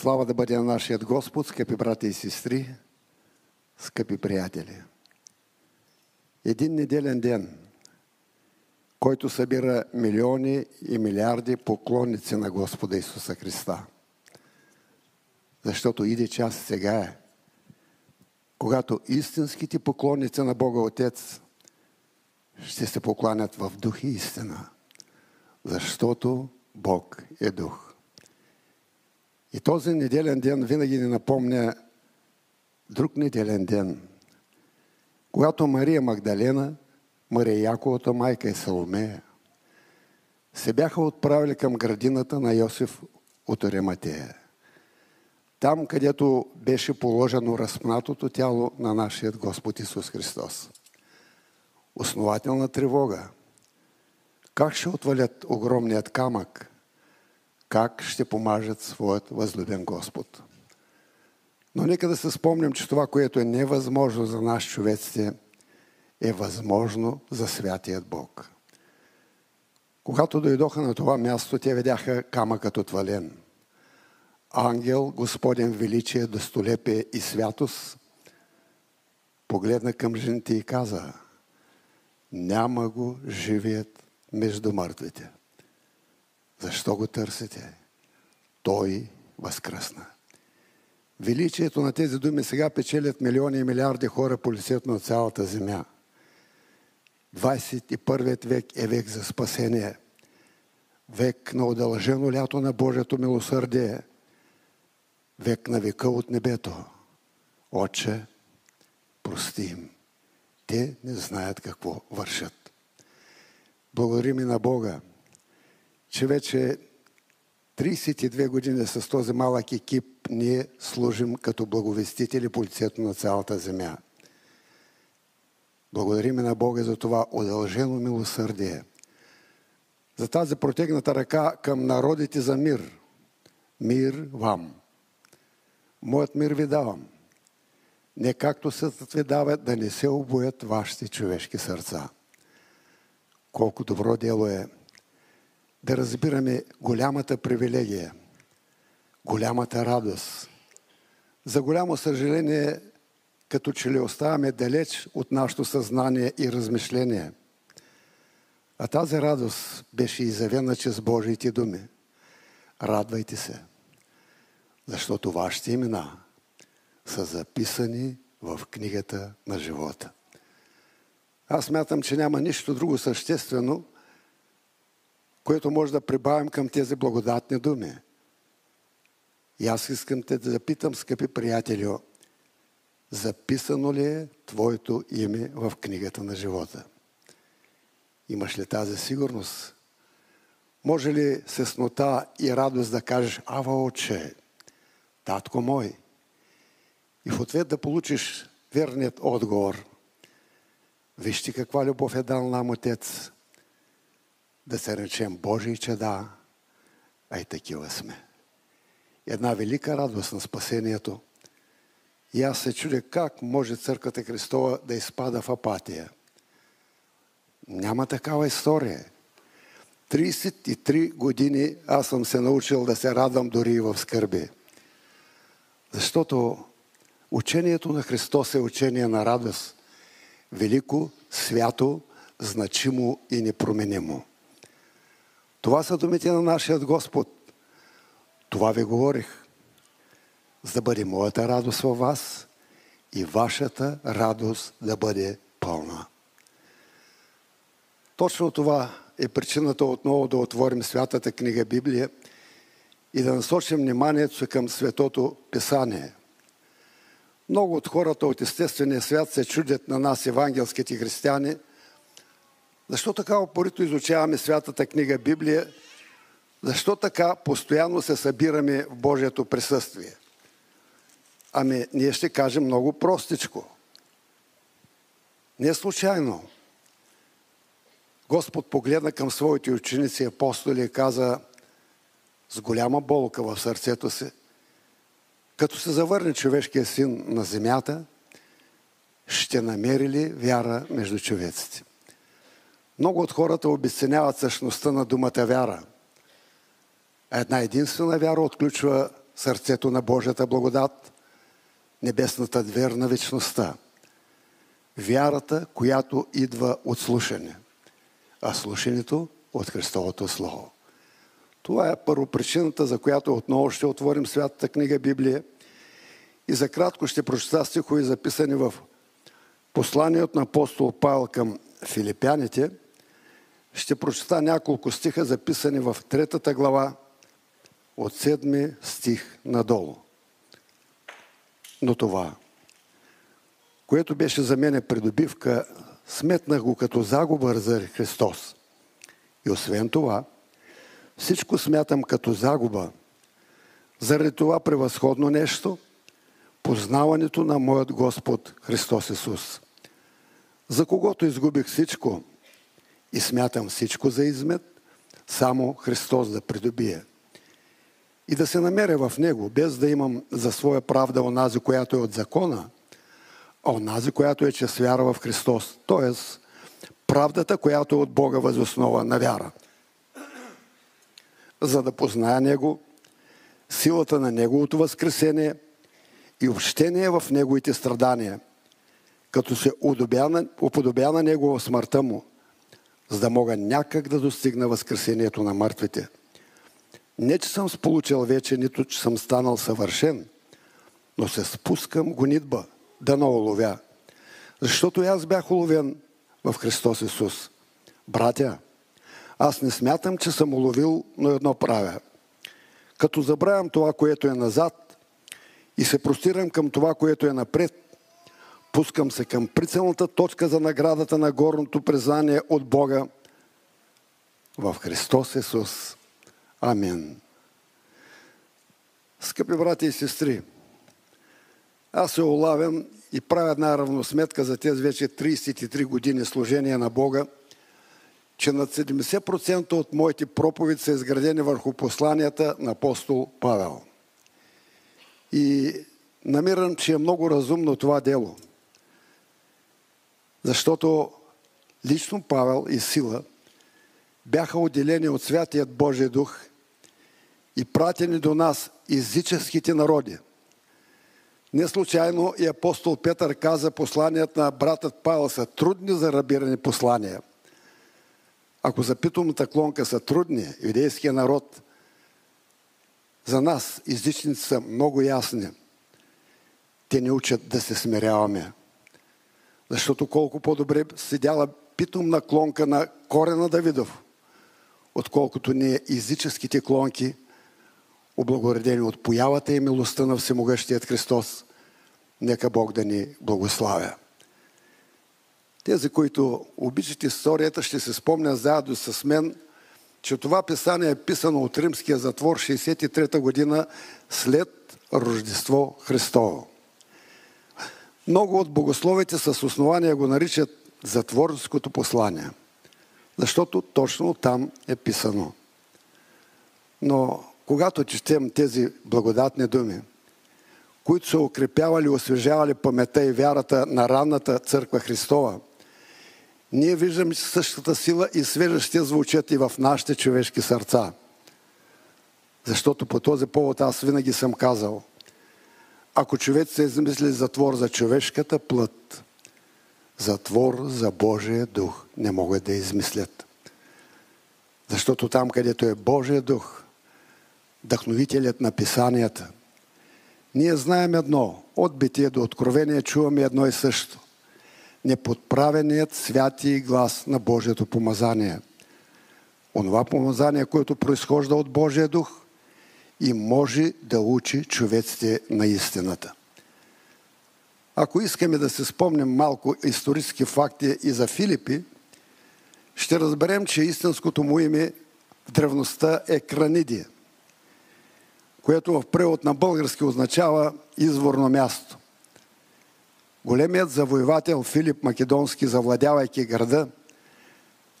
Слава да бъде на нашият Господ, скъпи брати и сестри, скъпи приятели. Един неделен ден, който събира милиони и милиарди поклонници на Господа Исуса Христа. Защото иде час сега е, когато истинските поклонници на Бога Отец ще се покланят в дух и истина, защото Бог е дух. И този неделен ден винаги ни напомня друг неделен ден, когато Мария Магдалена, Мария Яковата майка и Саломея се бяха отправили към градината на Йосиф от Орематея. Там, където беше положено разпнатото тяло на нашия Господ Исус Христос. Основателна тревога. Как ще отвалят огромният камък – как ще помажат своят възлюбен Господ. Но нека да се спомним, че това, което е невъзможно за нас човеците, е възможно за святият Бог. Когато дойдоха на това място, те видяха камъкът отвален. Ангел, Господен величие, достолепие и святост, погледна към жените и каза, няма го живият между мъртвите. Защо го търсите? Той възкръсна. Величието на тези думи сега печелят милиони и милиарди хора по лицето на цялата земя. 21 век е век за спасение. Век на удължено лято на Божието милосърдие. Век на века от небето. Отче, прости им. Те не знаят какво вършат. Благодарим и на Бога, че вече 32 години с този малък екип ние служим като благовестители по лицето на цялата земя. Благодариме на Бога за това удължено милосърдие. За тази протегната ръка към народите за мир. Мир вам. Моят мир ви давам. Не както съдът ви дава да не се обоят вашите човешки сърца. Колко добро дело е да разбираме голямата привилегия, голямата радост. За голямо съжаление, като че ли оставаме далеч от нашето съзнание и размишление. А тази радост беше изявена чрез Божиите думи. Радвайте се, защото вашите имена са записани в книгата на живота. Аз мятам, че няма нищо друго съществено – което може да прибавим към тези благодатни думи. И аз искам те да запитам, скъпи приятели, записано ли е Твоето име в книгата на живота? Имаш ли тази сигурност? Може ли с яснота и радост да кажеш, ава отче, татко мой? И в ответ да получиш верният отговор. Вижте каква любов е дал нам Отец да се речем Божии чеда, а и такива сме. Една велика радост на спасението. И аз се чудя как може Църквата Христова да изпада в апатия. Няма такава история. 33 години аз съм се научил да се радвам дори и в скърби. Защото учението на Христос е учение на радост. Велико, свято, значимо и непроменимо. Това са думите на нашия Господ. Това ви говорих. За да бъде моята радост във вас и вашата радост да бъде пълна. Точно това е причината отново да отворим святата книга Библия и да насочим вниманието си към Светото Писание. Много от хората от естествения свят се чудят на нас, евангелските християни – защо така опорито изучаваме святата книга Библия? Защо така постоянно се събираме в Божието присъствие? Ами, ние ще кажем много простичко. Не случайно. Господ погледна към своите ученици апостоли и каза с голяма болка в сърцето си, като се завърне човешкия син на земята, ще намери ли вяра между човеците? Много от хората обесценяват същността на думата вяра. Една единствена вяра отключва сърцето на Божията благодат, небесната двер на вечността. Вярата, която идва от слушане, а слушането от Христовото Слово. Това е първопричината, за която отново ще отворим святата книга Библия и за кратко ще прочета стихове записани в посланието на апостол Павел към филипяните. Ще прочета няколко стиха записани в третата глава от седми стих надолу. Но това, което беше за мене придобивка, сметнах го като загуба за Христос. И освен това, всичко смятам като загуба. Заради това превъзходно нещо, познаването на моят Господ Христос Исус. За когото изгубих всичко и смятам всичко за измет, само Христос да придобие. И да се намеря в Него, без да имам за своя правда онази, която е от закона, а онази, която е чрез вяра в Христос. Тоест, правдата, която е от Бога възоснова на вяра – за да позная Него, силата на Неговото възкресение и общение в Неговите страдания, като се уподобя на Него в смъртта Му, за да мога някак да достигна възкресението на мъртвите. Не, че съм сполучил вече, нито че съм станал съвършен, но се спускам гонитба, да не уловя. Защото аз бях уловен в Христос Исус. Братя, аз не смятам, че съм уловил, но едно правя. Като забравям това, което е назад и се простирам към това, което е напред, пускам се към прицелната точка за наградата на горното признание от Бога в Христос Исус. Амин. Скъпи брати и сестри, аз се олавям и правя една равносметка за тези вече 33 години служение на Бога – че над 70% от моите проповеди са изградени върху посланията на апостол Павел. И намирам, че е много разумно това дело. Защото лично Павел и Сила бяха отделени от Святият Божий Дух и пратени до нас езическите народи. Не случайно и апостол Петър каза посланията на братът Павел са трудни за рабиране послания. Ако запитомата клонка са трудни, юдейския народ, за нас езичници са много ясни. Те ни учат да се смиряваме. Защото колко по-добре седяла питомна клонка на корена Давидов, отколкото ние езическите клонки, облагоредени от появата и милостта на Всемогъщият Христос. Нека Бог да ни благославя. Тези, които обичат историята, ще се спомнят заедно с мен, че това писание е писано от римския затвор 63-та година след Рождество Христово. Много от богословите с основания го наричат затворското послание, защото точно там е писано. Но когато четем тези благодатни думи, които са укрепявали освежавали памета и вярата на ранната църква Христова – ние виждаме същата сила и свежа ще звучат и в нашите човешки сърца. Защото по този повод аз винаги съм казал, ако човек се измисли затвор за човешката плът, затвор за Божия дух не могат да измислят. Защото там, където е Божия дух, вдъхновителят на писанията, ние знаем едно, от битие до откровение чуваме едно и също неподправеният святи глас на Божието помазание. Онова помазание, което произхожда от Божия дух и може да учи човеците на истината. Ако искаме да се спомним малко исторически факти и за Филипи, ще разберем, че истинското му име в древността е Кранидия, което в превод на български означава изворно място. Големият завоевател Филип Македонски, завладявайки града,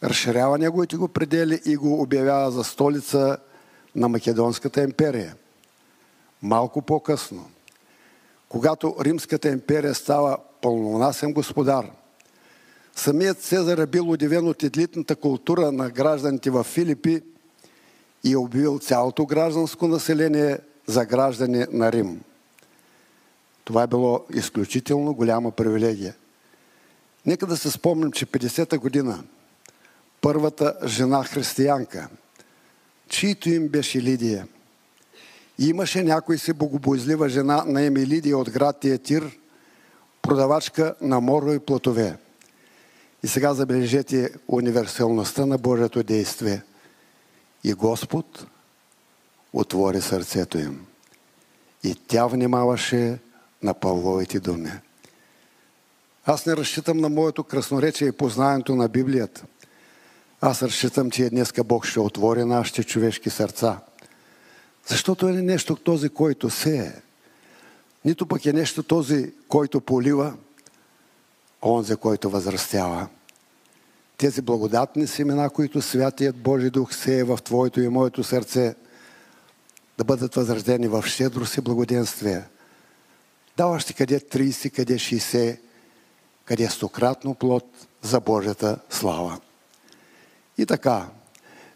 разширява неговите го предели и го обявява за столица на Македонската империя. Малко по-късно, когато Римската империя става пълнонасен господар, самият Цезар е бил удивен от едлитната култура на гражданите в Филипи и е обявил цялото гражданско население за граждани на Рим. Това е било изключително голяма привилегия. Нека да се спомним, че 50-та година първата жена християнка, чието им беше Лидия, и имаше някой си богобоизлива жена на име Лидия от град Тиетир, продавачка на моро и плотове. И сега забележете универсалността на Божието действие. И Господ отвори сърцето им. И тя внимаваше на Павловите думи. Аз не разчитам на моето красноречие и познанието на Библията. Аз разчитам, че днеска Бог ще отвори нашите човешки сърца. Защото е нещо този, който сее. Нито пък е нещо този, който полива, онзи, който възрастява. Тези благодатни семена, които Святият Божи Дух сее в Твоето и моето сърце, да бъдат възрождени в щедрост и благоденствие. Даваш ти къде 30, къде 60, къде стократно плод за Божията слава. И така,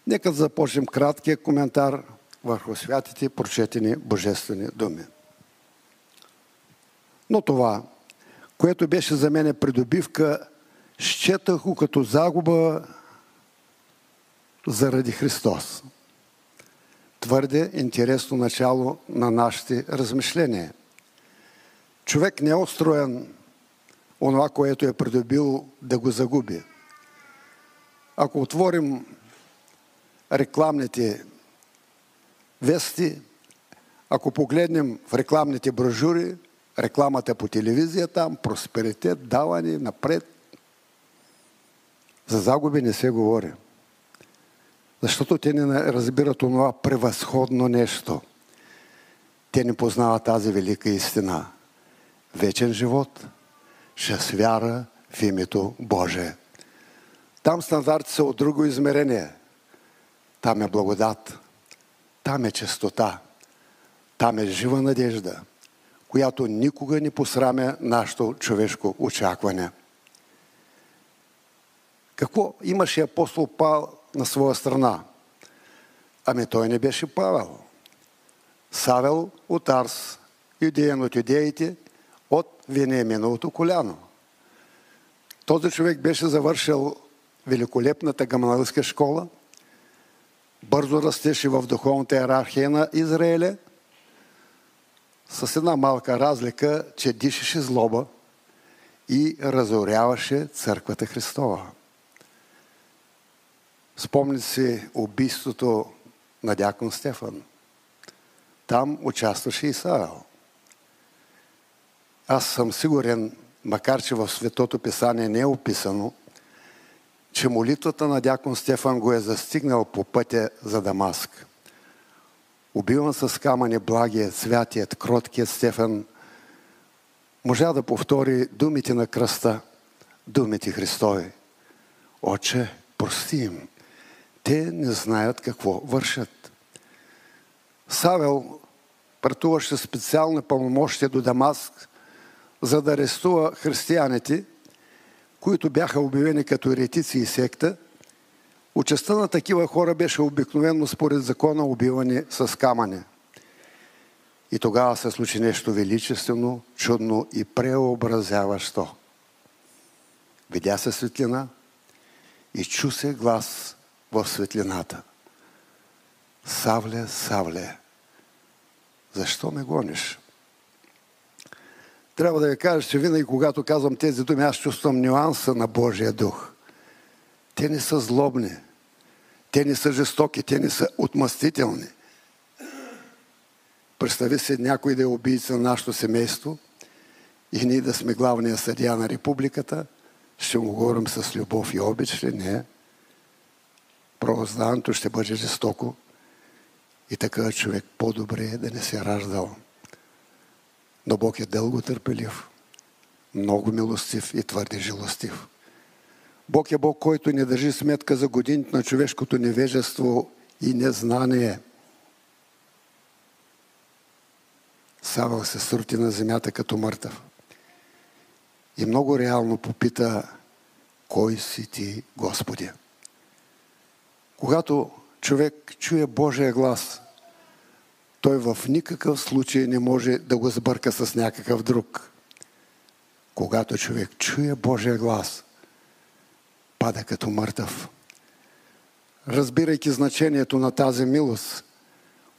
нека започнем краткия коментар върху святите прочетени божествени думи. Но това, което беше за мен придобивка, счетах го като загуба заради Христос. Твърде интересно начало на нашите размишления. Човек не е устроен онова, което е придобил, да го загуби. Ако отворим рекламните вести, ако погледнем в рекламните брошури, рекламата по телевизия там, просперитет, даване, напред, за загуби не се говори. Защото те не разбират това превъзходно нещо. Те не познават тази велика истина. Вечен живот – чрез вяра в името Божие. Там стандарти са от друго измерение. Там е благодат. Там е чистота. Там е жива надежда, която никога не посрамя нашето човешко очакване. Какво имаше апостол Павел на своя страна? Ами той не беше Павел. Савел от Арс, юдеен от юдеите, от Вениаминовото коляно. Този човек беше завършил великолепната гамалска школа, бързо растеше в духовната иерархия на Израеля, с една малка разлика, че дишеше злоба и разоряваше църквата Христова. Спомните си убийството на дякон Стефан. Там участваше и Савел. Аз съм сигурен, макар че в Светото Писание не е описано, че молитвата на дякон Стефан го е застигнал по пътя за Дамаск. Убиван с камъни благият, святият, кроткият Стефан можа да повтори думите на кръста, думите Христови. Отче, прости им. Те не знаят какво вършат. Савел пътуваше специални пълномощия до Дамаск, за да арестува християните, които бяха обявени като еретици и секта, участта на такива хора беше обикновено според закона убиване с камъне. И тогава се случи нещо величествено, чудно и преобразяващо. Видя се светлина и чу се глас в светлината. Савле, Савле, защо ме гониш? Трябва да ви кажа, че винаги, когато казвам тези думи, аз чувствам нюанса на Божия дух. Те не са злобни. Те не са жестоки. Те не са отмъстителни. Представи се някой да е убийца на нашето семейство и ние да сме главния съдия на републиката. Ще му говорим с любов и обич ли? Не. Правознанието ще бъде жестоко и така човек по-добре е да не се раждал. Но Бог е дълго търпелив, много милостив и твърде жилостив. Бог е Бог, който не държи сметка за годините на човешкото невежество и незнание. Савал се срути на земята като мъртъв. И много реално попита, кой си ти, Господи? Когато човек чуе Божия глас, той в никакъв случай не може да го сбърка с някакъв друг. Когато човек чуе Божия глас, пада като мъртъв. Разбирайки значението на тази милост,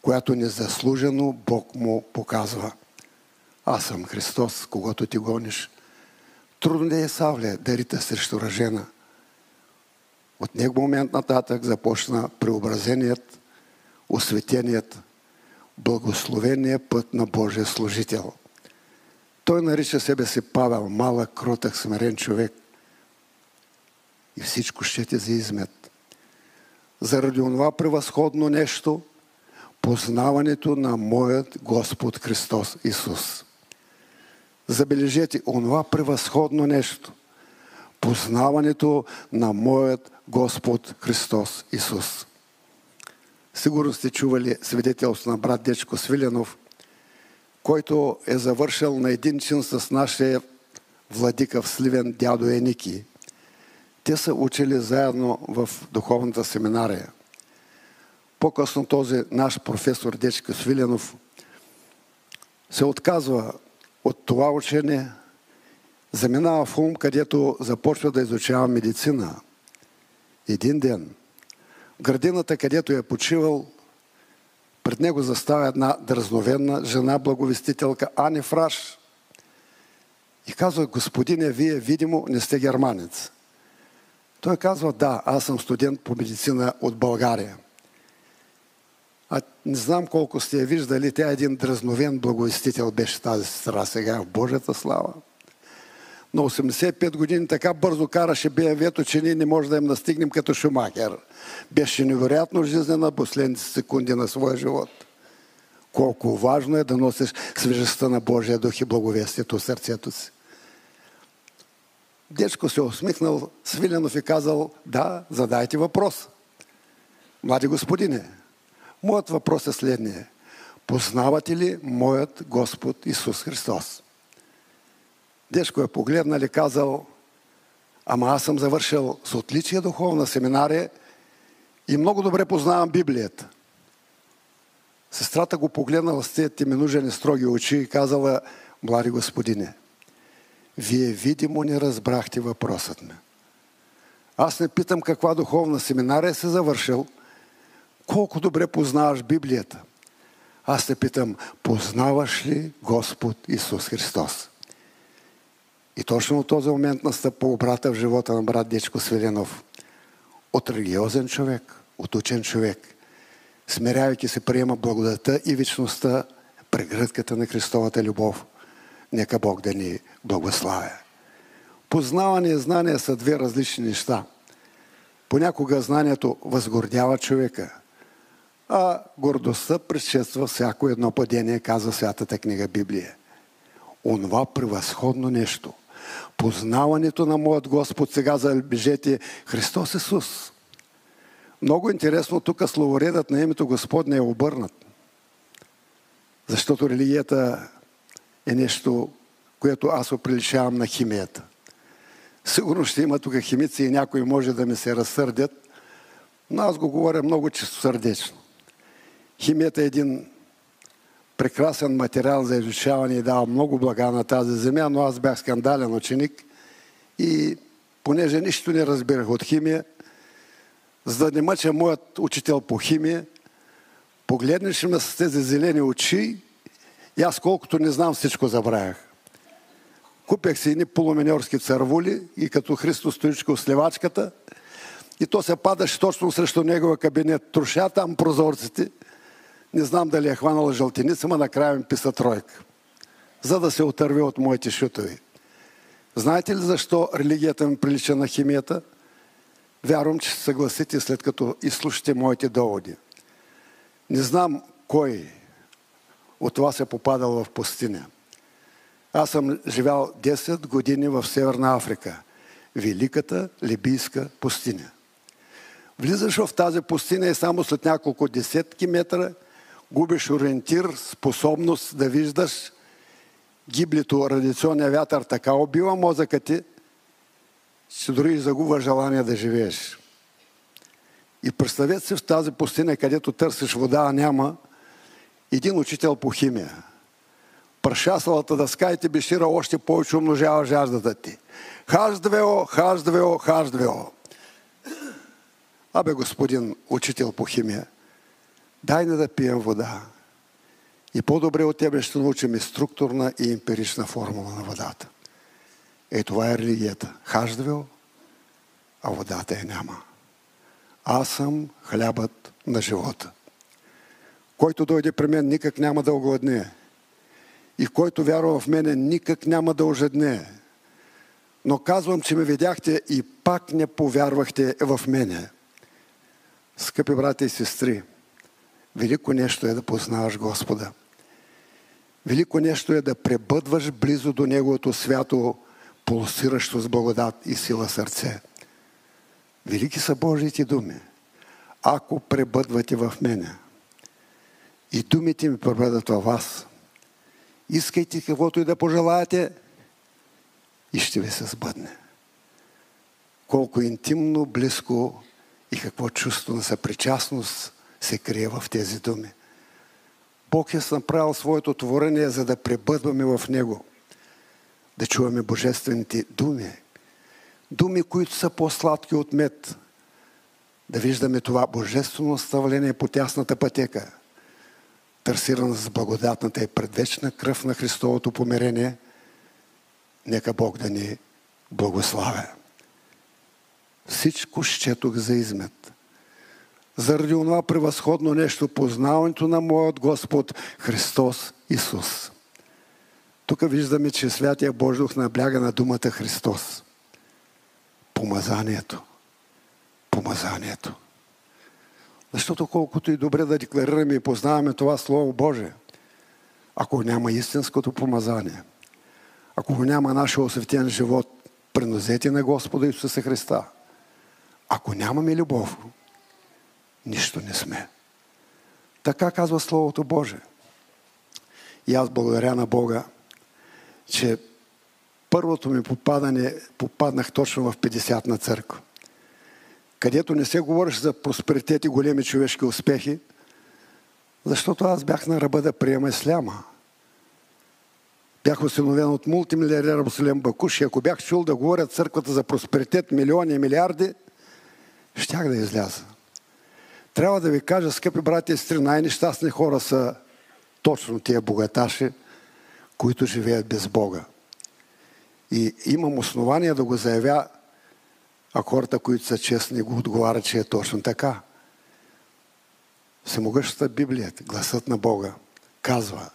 която незаслужено Бог му показва. Аз съм Христос, когато ти гониш. Трудно да е Савле да рита срещу ръжена. От него момент нататък започна преобразеният, осветеният, благословения път на Божия служител. Той нарича себе си Павел, малък, кротък, смирен човек. И всичко ще те заизмет. Заради това превъзходно нещо, познаването на моят Господ Христос Исус. Забележете, онова превъзходно нещо. Познаването на моят Господ Христос Исус. Сигурно сте чували свидетелство на брат Дечко Свиленов, който е завършил на един чин с нашия владика в Сливен дядо Еники. Те са учили заедно в духовната семинария. По-късно този наш професор Дечко Свиленов се отказва от това учение, заминава в ум, където започва да изучава медицина. Един ден – градината, където е почивал, пред него застава една дразновенна жена, благовестителка Ани Фраш. И казва, господине, вие видимо не сте германец. Той казва, да, аз съм студент по медицина от България. А не знам колко сте я виждали, тя е един дразновен благовестител беше тази сестра сега в Божията слава на 85 години така бързо караше БМВ-то, че ние не може да им настигнем като Шумахер. Беше невероятно жизнена последните секунди на своя живот. Колко важно е да носиш свежестта на Божия дух и благовестието в сърцето си. Дечко се усмихнал, Свиленов и казал, да, задайте въпрос. Млади господине, моят въпрос е следния. Познавате ли моят Господ Исус Христос? Дешко е погледнал и казал, ама аз съм завършил с отличие духовна семинария и много добре познавам Библията. Сестрата го погледнала с тези ми нужени строги очи и казала, млади господине, вие видимо не разбрахте въпросът ми. Аз не питам каква духовна семинария се завършил, колко добре познаваш Библията. Аз те питам, познаваш ли Господ Исус Христос? И точно от този момент настъпва обрата в живота на брат Дечко Свиленов. От религиозен човек, от учен човек, смирявайки се приема благодата и вечността, прегръдката на Христовата любов. Нека Бог да ни благославя. Познаване и знание са две различни неща. Понякога знанието възгордява човека, а гордостта предшества всяко едно падение, казва Святата книга Библия. Онова превъзходно нещо – Познаването на моят Господ, сега забежете Христос Исус. Много интересно, тук словоредът на името Господне е обърнат. Защото религията е нещо, което аз оприличавам на химията. Сигурно ще има тук химици и някои може да ми се разсърдят, но аз го говоря много чисто сърдечно. Химията е един прекрасен материал за изучаване и дава много блага на тази земя, но аз бях скандален ученик и понеже нищо не разбирах от химия, за да не мъча моят учител по химия, погледнеш ме с тези зелени очи и аз колкото не знам всичко забравях. Купех си едни полуменьорски цървули и като Христо Стоичко с левачката и то се падаше точно срещу негова кабинет. Труша там прозорците – не знам дали е хванала жълтеница, но накрая ми писа тройка. За да се отърви от моите шутови. Знаете ли защо религията ми прилича на химията? Вярвам, че ще съгласите след като изслушате моите доводи. Не знам кой от вас е попадал в пустиня. Аз съм живял 10 години в Северна Африка. Великата либийска пустиня. Влизаш в тази пустиня и само след няколко десетки метра губиш ориентир, способност да виждаш, гиблито радиационния вятър така убива мозъка ти, че дори загубва желание да живееш. И представете се в тази пустиня, където търсиш вода, а няма, един учител по химия. Прашасалата дъска и ти бешира още повече умножава жаждата ти. H2O, H2O, H2O. Абе, господин учител по химия, дай не да пием вода. И по-добре от тебе ще научим и структурна и емпирична формула на водата. Е, това е религията. H2O, а водата е няма. Аз съм хлябът на живота. Който дойде при мен, никак няма да огладне. И който вярва в мене, никак няма да ожедне. Но казвам, че ме видяхте и пак не повярвахте в мене. Скъпи брати и сестри, велико нещо е да познаваш Господа. Велико нещо е да пребъдваш близо до Неговото свято, пулсиращо с благодат и сила сърце. Велики са Божиите думи. Ако пребъдвате в мене и думите ми пребъдат във вас, искайте каквото и да пожелаете и ще ви се сбъдне. Колко интимно, близко и какво чувство на съпричастност се крие в тези думи. Бог е направил своето творение, за да пребъдваме в Него, да чуваме божествените думи, думи, които са по-сладки от мед, да виждаме това божествено ставление по тясната пътека, търсирана с благодатната и предвечна кръв на Христовото помирение, нека Бог да ни благославя. Всичко щетох за измет. Заради това превъзходно нещо, познаването на моят Господ Христос Исус. Тук виждаме, че Святия Бождух набляга на думата Христос. Помазанието. Помазанието. Защото колкото и добре да декларираме и познаваме това Слово Божие, ако няма истинското помазание, ако няма нашия осветен живот, пренозете на Господа Исуса Христа, ако нямаме любов, нищо не сме. Така казва Словото Божие. И аз благодаря на Бога, че първото ми попадане, попаднах точно в 50 на църква, където не се говориш за просперитет и големи човешки успехи, защото аз бях на ръба да приема исляма. Бях осиновен от мултимилиардер Абсолем Бакуш и ако бях чул да говорят църквата за просперитет, милиони и милиарди, щях да изляза. Трябва да ви кажа, скъпи брати и сестри, най-нещастни хора са точно тия богаташи, които живеят без Бога. И имам основания да го заявя, а хората, които са честни, го отговарят, че е точно така. Всемогъщата Библия, гласът на Бога, казва,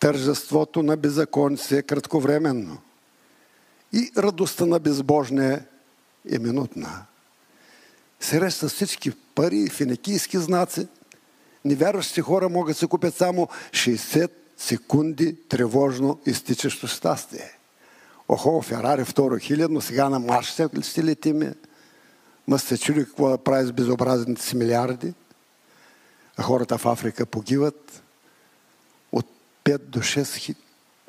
тържеството на беззаконци е кратковременно и радостта на безбожне е минутна. Среща всички пари финикийски знаци. Невярващите хора могат да се купят само 60 секунди тревожно изтичащо щастие. Охо, Ферари второ хилядно, сега на Марш ще летиме. Ма сте чули какво да прави с безобразните си милиарди? А хората в Африка погиват. От 5 до 6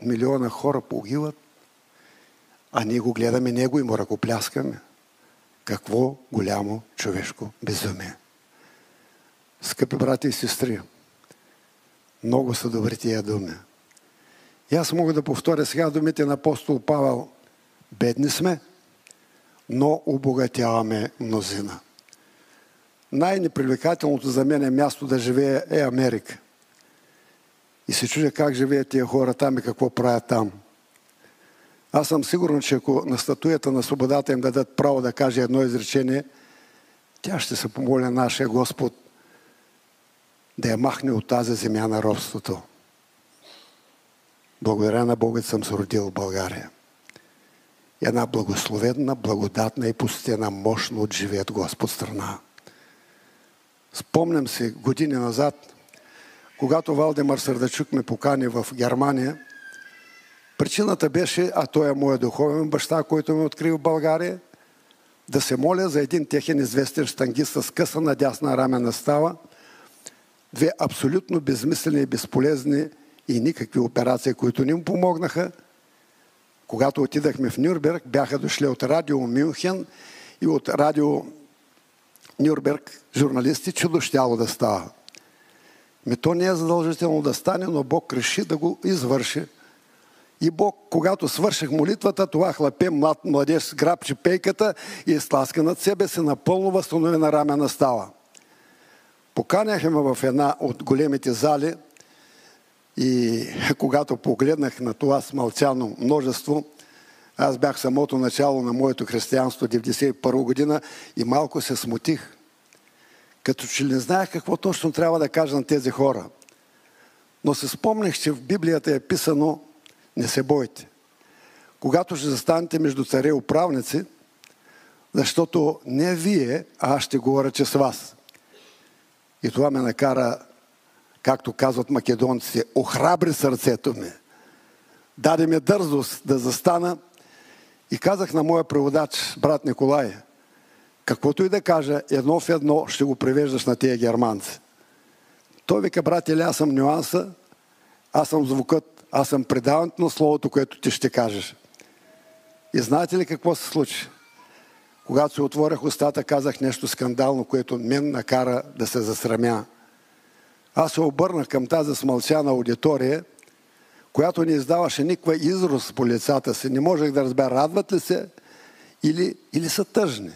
милиона хора погиват. А ние го гледаме него и му ръкопляскаме. Какво голямо човешко безумие. Скъпи брати и сестри, много са добри тия думи. И аз мога да повторя сега думите на апостол Павел. Бедни сме, но обогатяваме мнозина. Най-непривлекателното за мен е място да живее е Америка. И се чудя как живеят тия хора там и какво правят там. Аз съм сигурен, че ако на статуята на свободата им дадат право да каже едно изречение, тя ще се помоля нашия Господ да я махне от тази земя на робството. Благодаря на Бога, съм се родил в България. Една благословена, благодатна и посетена мощно от живеят Господ страна. Спомням се години назад, когато Валдемар Сърдачук ме покани в Германия, причината беше, а той е моят духовен баща, който ме откри в България, да се моля за един техен известен штангист с къса надясна рамена става – две абсолютно безмислени и безполезни и никакви операции, които ни му помогнаха. Когато отидахме в Нюрнберг, бяха дошли от радио Мюнхен и от радио Нюрнберг журналисти, чудо щяло да става. Ми то не е задължително да стане, но Бог реши да го извърши. И Бог, когато свърших молитвата, това хлапе млад младеж грабче пейката и сласка над себе си напълно възстановена рамена става. Поканяха ме в една от големите зали и когато погледнах на това смълчано множество, аз бях самото начало на моето християнство 1991 година и малко се смутих. Като че не знаех какво точно трябва да кажа на тези хора. Но се спомнях, че в Библията е писано не се бойте. Когато ще застанете между царе и управници, защото не вие, а аз ще говоря, че с вас. И това ме накара, както казват македонците, охрабри сърцето ми. Даде ми дързост да застана и казах на моя преводач, брат Николай, каквото и да кажа, едно в едно ще го превеждаш на тия германци. Той вика, брат, аз съм нюанса, аз съм звукът, аз съм предаването на словото, което ти ще кажеш. И знаете ли какво се случи? Когато се отворях устата, казах нещо скандално, което мен накара да се засрамя. Аз се обърнах към тази смълчана аудитория, която не издаваше никаква израз по лицата си. Не можех да разбера радват ли се или, или са тъжни.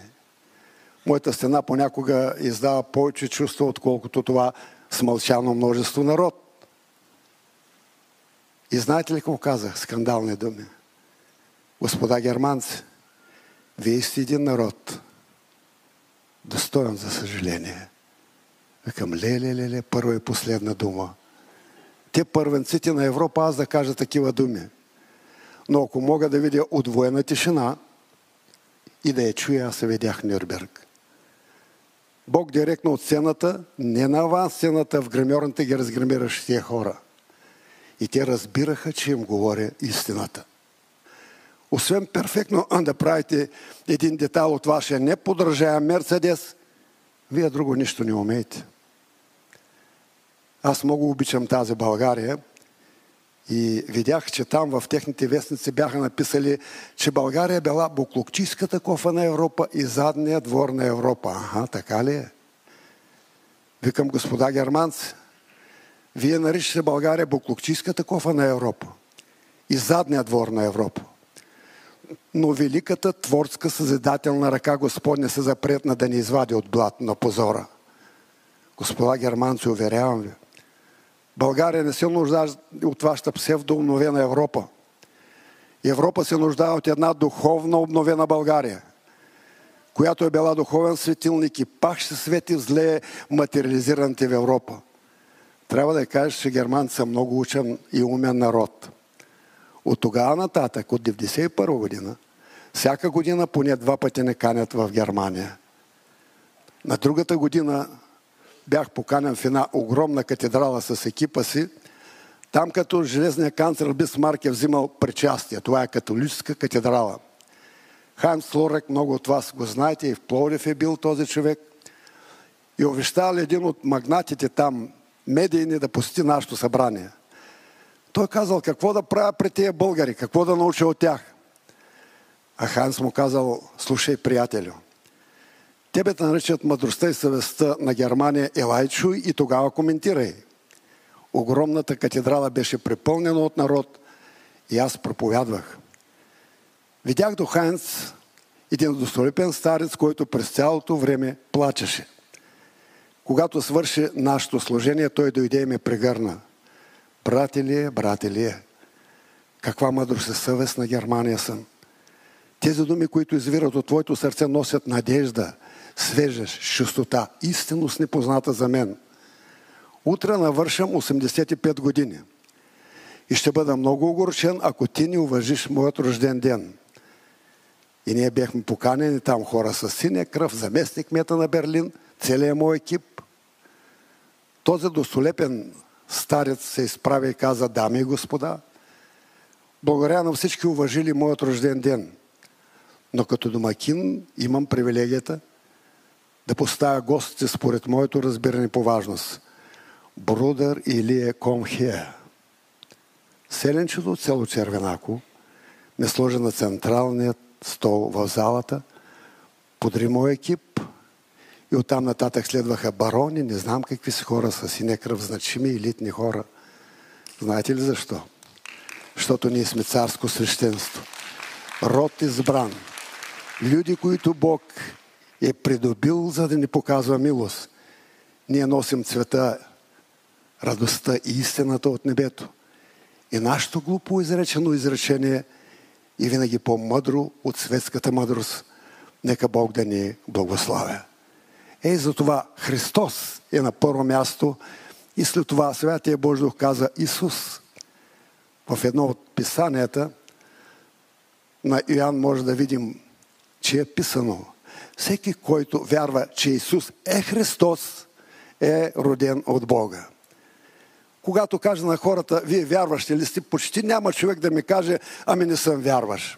Моята стена понякога издава повече чувства, отколкото това смълчано множество народ. И знаете ли какво казах? Скандални думи. Господа германци, вие сте един народ, достоен за съжаление. Викам, леле, леле, първа и последна дума. Те първенците на Европа, аз да кажа такива думи. Но ако мога да видя отвоена тишина и да я чуя, аз се видях Нюрнберг. Бог директно от сцената, не на аванс сцената, в гримьорните ги разгримираше тия хора. И те разбираха, че им говоря истината. Освен перфектно да правите един детал от вашия неподражаем Мерцедес, вие друго нищо не умеете. Аз много обичам тази България и видях, че там в техните вестници бяха написали, че България била буклукчийската кофа на Европа и задния двор на Европа. Ага, така ли е? Викам, господа германци, вие наричате България буклукчийската кофа на Европа и задния двор на Европа. Но великата творска съзидателна ръка Господня се запретна да ни извади от блат на позора. Господа германци, уверявам ви, България не се нуждае от вашата псевдообновена Европа. Европа се нуждае от една духовна обновена България, която е била духовен светилник и пак ще свети в зле материализираните в Европа. Трябва да кажеш, че германци са много учен и умен народ. От тогава нататък, от 1991 година, всяка година поне два пъти не канят в Германия. На другата година бях поканен в една огромна катедрала с екипа си. Там като железния канцлер Бисмарк е взимал причастие. Това е католическа катедрала. Хайнц Лорек, много от вас го знаете, и в Пловдив е бил този човек. И обещал един от магнатите там, медийни, да посети нашето събрание. Той казал, какво да правя при тия българи, какво да науча от тях. А Ханс му казал, слушай, приятелю, Тебе те наричат мъдростта и съвестта на Германия Елай и тогава коментирай. Огромната катедрала беше препълнена от народ и аз проповядвах. Видях до Хайнц един достолепен старец, който през цялото време плачеше. Когато свърши нашето служение, той дойде и ме прегърна. Брате ли е? Каква мъдрост и съвест на Германия съм. Тези думи, които извират от твоето сърце, носят надежда – свежеж, чистота, истинност непозната за мен. Утре навършам 85 години. И ще бъда много огорчен, ако ти не уважиш моят рожден ден. И ние бяхме поканени там хора с синя кръв, заместник мета на Берлин, целият мой екип. Този достолепен старец се изправи и каза, дами и господа, благодаря на всички уважили моят рожден ден. Но като домакин имам привилегията да поставя гостите според моето разбиране по важност. Брудър Илия Комхе. Селенчето село Червенако ме сложи на централният стол в залата, подри мой екип И оттам нататък следваха барони, не знам какви са хора, са си некръв значими елитни хора. Знаете ли защо? Защото ние сме царско свещенство. Род избран. Люди, които Бог е придобил, за да ни показва милост. Ние носим цвета, радостта и истината от небето. И нашето глупо изречено изречение и винаги по-мъдро от светската мъдрост. Нека Бог да ни благославя. Ей, затова Христос е на първо място и след това Святия Божий Дух каза Исус. В едно от писанията на Иоанн може да видим, че е писано всеки, който вярва, че Исус е Христос, е роден от Бога. Когато кажа на хората, вие вярващи ли сте, почти няма човек да ми каже, ами не съм вярваш.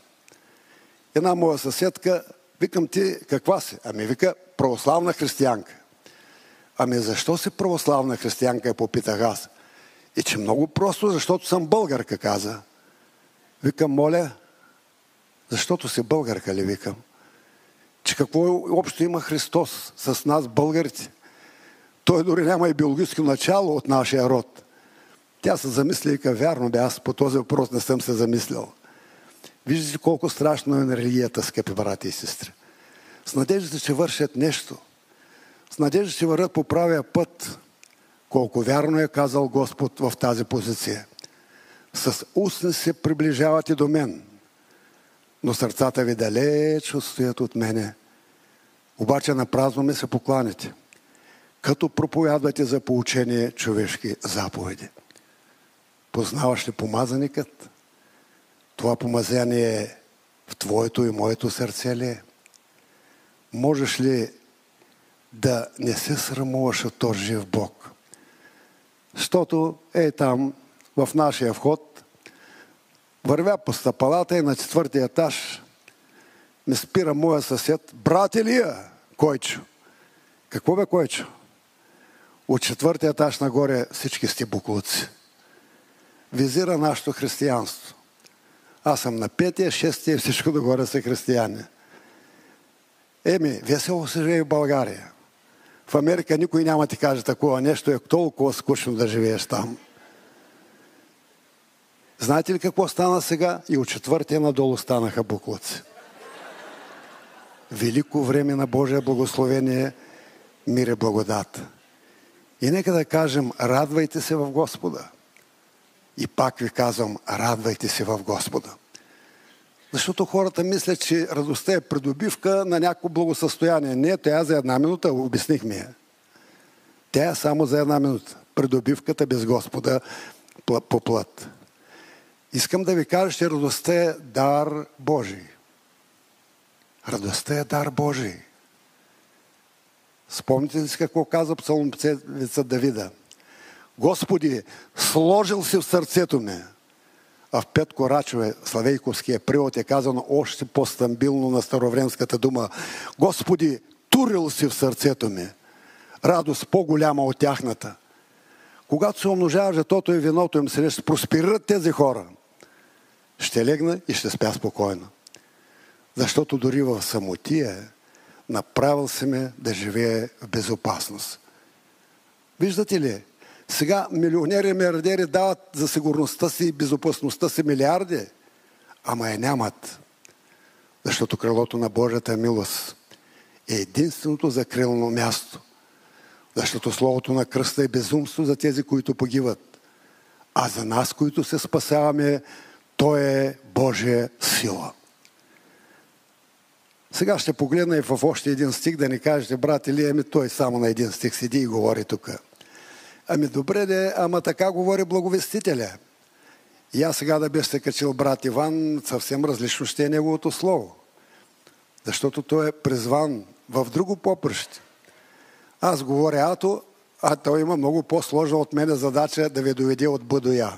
Една моя съседка, викам ти, каква си? Ами вика, православна християнка. Ами защо си православна християнка, попитах аз. И че много просто, защото съм българка, каза. Викам, моля, защото си българка ли, викам. Че какво общо има Христос с нас, българите? Той дори няма и биологическо начало от нашия род. Тя се замисли и ка, вярно бе, аз по този въпрос не съм се замислял. Виждате колко страшно е на религията, скъпи брати и сестри. С надеждата, че вършат нещо. С надежда, че върват по правия път. Колко вярно е казал Господ в тази позиция. С устни се приближавате до мен, но сърцата ви далеч отстоят от мене. Обаче на празно ме се покланяте, като проповядвате за поучение човешки заповеди. Познаваш ли помазаникът? Това помазание в твоето и моето сърце ли е? Можеш ли да не се срамуваш от този жив Бог? Защото е там, в нашия вход, вървя по стъпалата и на четвъртия етаж ме спира моя съсед. Брат Илия, Койчо. Какво бе Койчо? От четвъртия етаж нагоре всички сте буклуци. Визира нашето християнство. Аз съм на петия, шестия, всичко догоре са християни. Еми, весело се живее в България. В Америка никой няма ти каже такова нещо, е толкова скучно да живееш там. Знаете ли какво стана сега? И от четвъртия надолу станаха буклуци. Велико време на Божие благословение, мир и благодат. И нека да кажем, радвайте се в Господа. И пак ви казвам, радвайте се в Господа. Защото хората мислят, че радостта е придобивка на някакво благосъстояние. Не, тя за една минута, обяснихме я. Тя е само за една минута. Придобивката без Господа по плът. Искам да ви кажа, че радостта е дар Божий. Радостта е дар Божий. Спомните ли си какво каза псалмопевеца Давида? Господи, сложил си в сърцето ми а в Петко Рачове, Славейковския превод е казано още по-стамбилно на старовремската дума. Господи, турил си в сърцето ми. Радост по-голяма от тяхната. Когато се умножава жетото и виното им се ще просперират тези хора. Ще легна и ще спя спокойно. Защото дори в самотия направил се ме да живее в безопасност. Виждате ли, сега милионери и милиардери дават за сигурността си и безопасността си милиарди, ама я нямат. Защото крилото на Божията милост е единственото закрилно място. Защото Словото на кръста е безумство за тези, които погиват. А за нас, които се спасяваме, то е Божия сила. Сега ще погледна и в още един стих да ни кажете, брат или ами той само на един стих седи и говори тук. Ами добре де, ама така говори благовестителя. И аз сега да беше се качил брат Иван, съвсем различно ще е неговото слово. Защото той е призван в друго попръще. Аз говоря ато, а той има много по-сложна от мене задача да ви доведе от Б до Я.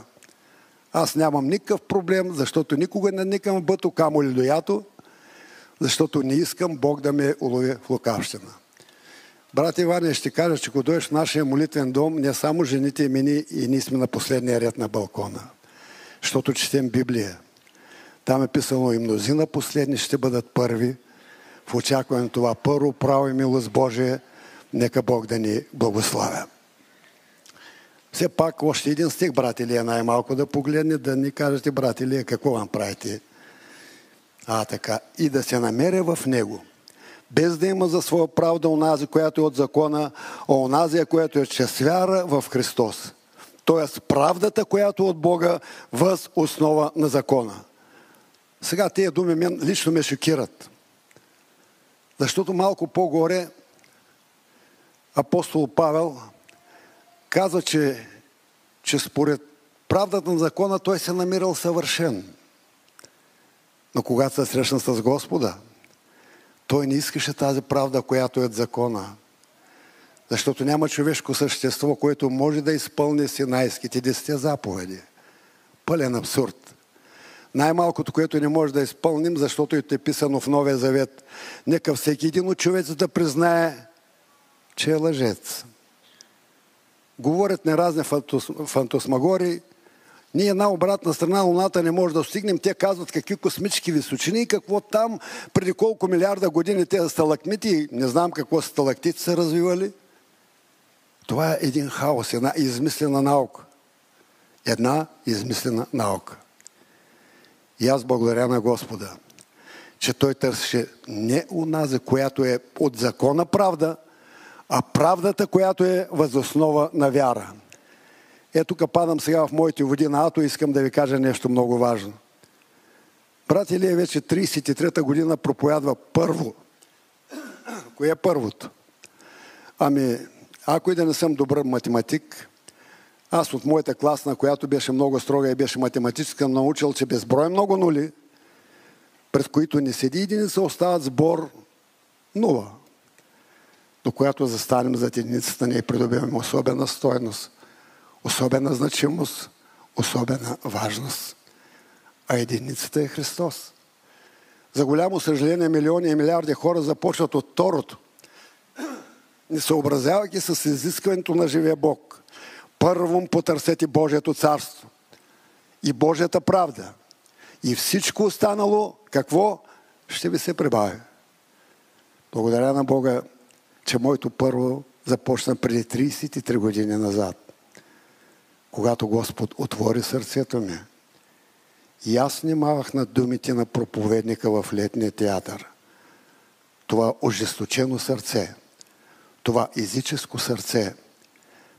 Аз нямам никакъв проблем, защото никога не никам бъто, камо ли до ято, защото не искам Бог да ме улови в лукавщина. Брат Иване, ще кажа, че когато дойдеш в нашия молитвен дом, не само жените и мини и ние сме на последния ред на балкона. Защото четем Библия. Там е писано и мнозина последни ще бъдат първи в очакване това първо право и милост Божие Нека Бог да ни благославя. Все пак още един стих, брат Илия, най-малко да погледне, да ни кажете, брат Илия, какво вам правите? А, така. И да се намеря в него. Без да има за своя правда онази, която е от закона, а онази, която е чрез вяра в Христос. Тоест правдата, която е от Бога, въз основа на закона. Сега тези думи мен лично ме шокират. Защото малко по-горе апостол Павел каза, че, че според правдата на закона той се намирал съвършен. Но когато се срещна с Господа, той не искаше тази правда, която е от закона. Защото няма човешко същество, което може да изпълни синайските десетия заповеди. Пълен абсурд. Най-малкото, което не може да изпълним, защото е писано в Новия Завет. Нека всеки един от човец да признае, че е лъжец. Говорят не разни фантосмагори. Ние една обратна страна на Луната не може да стигнем. Те казват какви космически височини и какво там, преди колко милиарда години те сталактмити, не знам какво сталактити са развивали. Това е един хаос, една измислена наука. Една измислена наука. И аз благодаря на Господа, че Той търсеше не унази, която е от закона правда, а правдата, която е възоснова на вяра. Ето тук падам сега в моите води на Ато и искам да ви кажа нещо много важно. Брат Илия вече 33-та година проповядва първо. Кое е първото? Ами, ако и да не съм добър математик, аз от моята класна, която беше много строга и беше математическа, научил, че безброй много нули, пред които не седи единица, остават сбор нула. До която застанем зад единицата, ние придобиваме особена стойност, особена значимост, особена важност. А единицата е Христос. За голямо съжаление, милиони и милиарди хора започват от второто, не съобразявайки с изискването на живия Бог. Първом потърсете Божието царство и Божията правда. И всичко останало, какво? Ще ви се прибави. Благодаря на Бога, че моето първо започна преди 33 години назад, когато Господ отвори сърцето ми. И аз снимавах над думите на проповедника в летния театър. Това ожесточено сърце, това езическо сърце –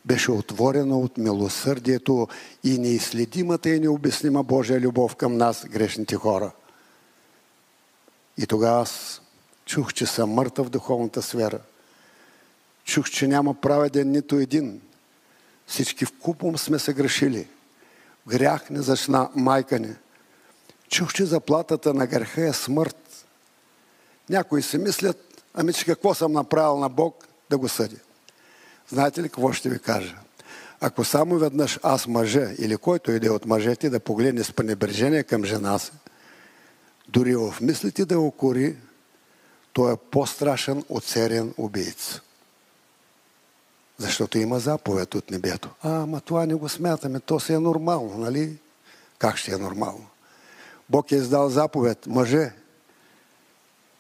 беше отворена от милосърдието и неизследимата и необяснима Божия любов към нас, грешните хора. И тогава аз чух, че съм мъртъв в духовната сфера. Чух, че няма праведен нито един. Всички купом сме се грешили. Грях не зачна майка ни. Чух, че заплатата на греха е смърт. Някои си мислят, ами че какво съм направил на Бог да го съди. Знаете ли какво ще ви кажа? Ако само веднъж аз мъжа или който иде от мъжете да погледне с пренебрежение към жена си, дори в мислите да окори, той е по-страшен от сериен убийц. Защото има заповед от небето. А, ама това не го смятаме, то си е нормално, нали? Как ще е нормално? Бог е издал заповед. Мъже,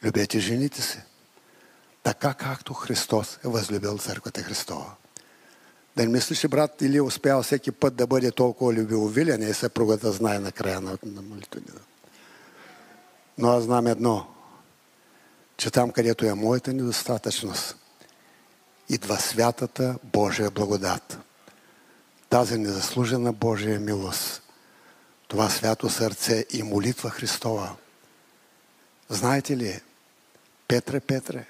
любете жените си така както Христос е възлюбил църквата Христова. Да не мислиш, брат или успял всеки път да бъде толкова любовилен и съпругата знае на края на, на молитвения. Но аз знам едно, че там, където е моята недостатъчност, идва святата Божия благодат. Тази незаслужена Божия милост. Това свято сърце и молитва Христова. Знаете ли, Петре, Петре,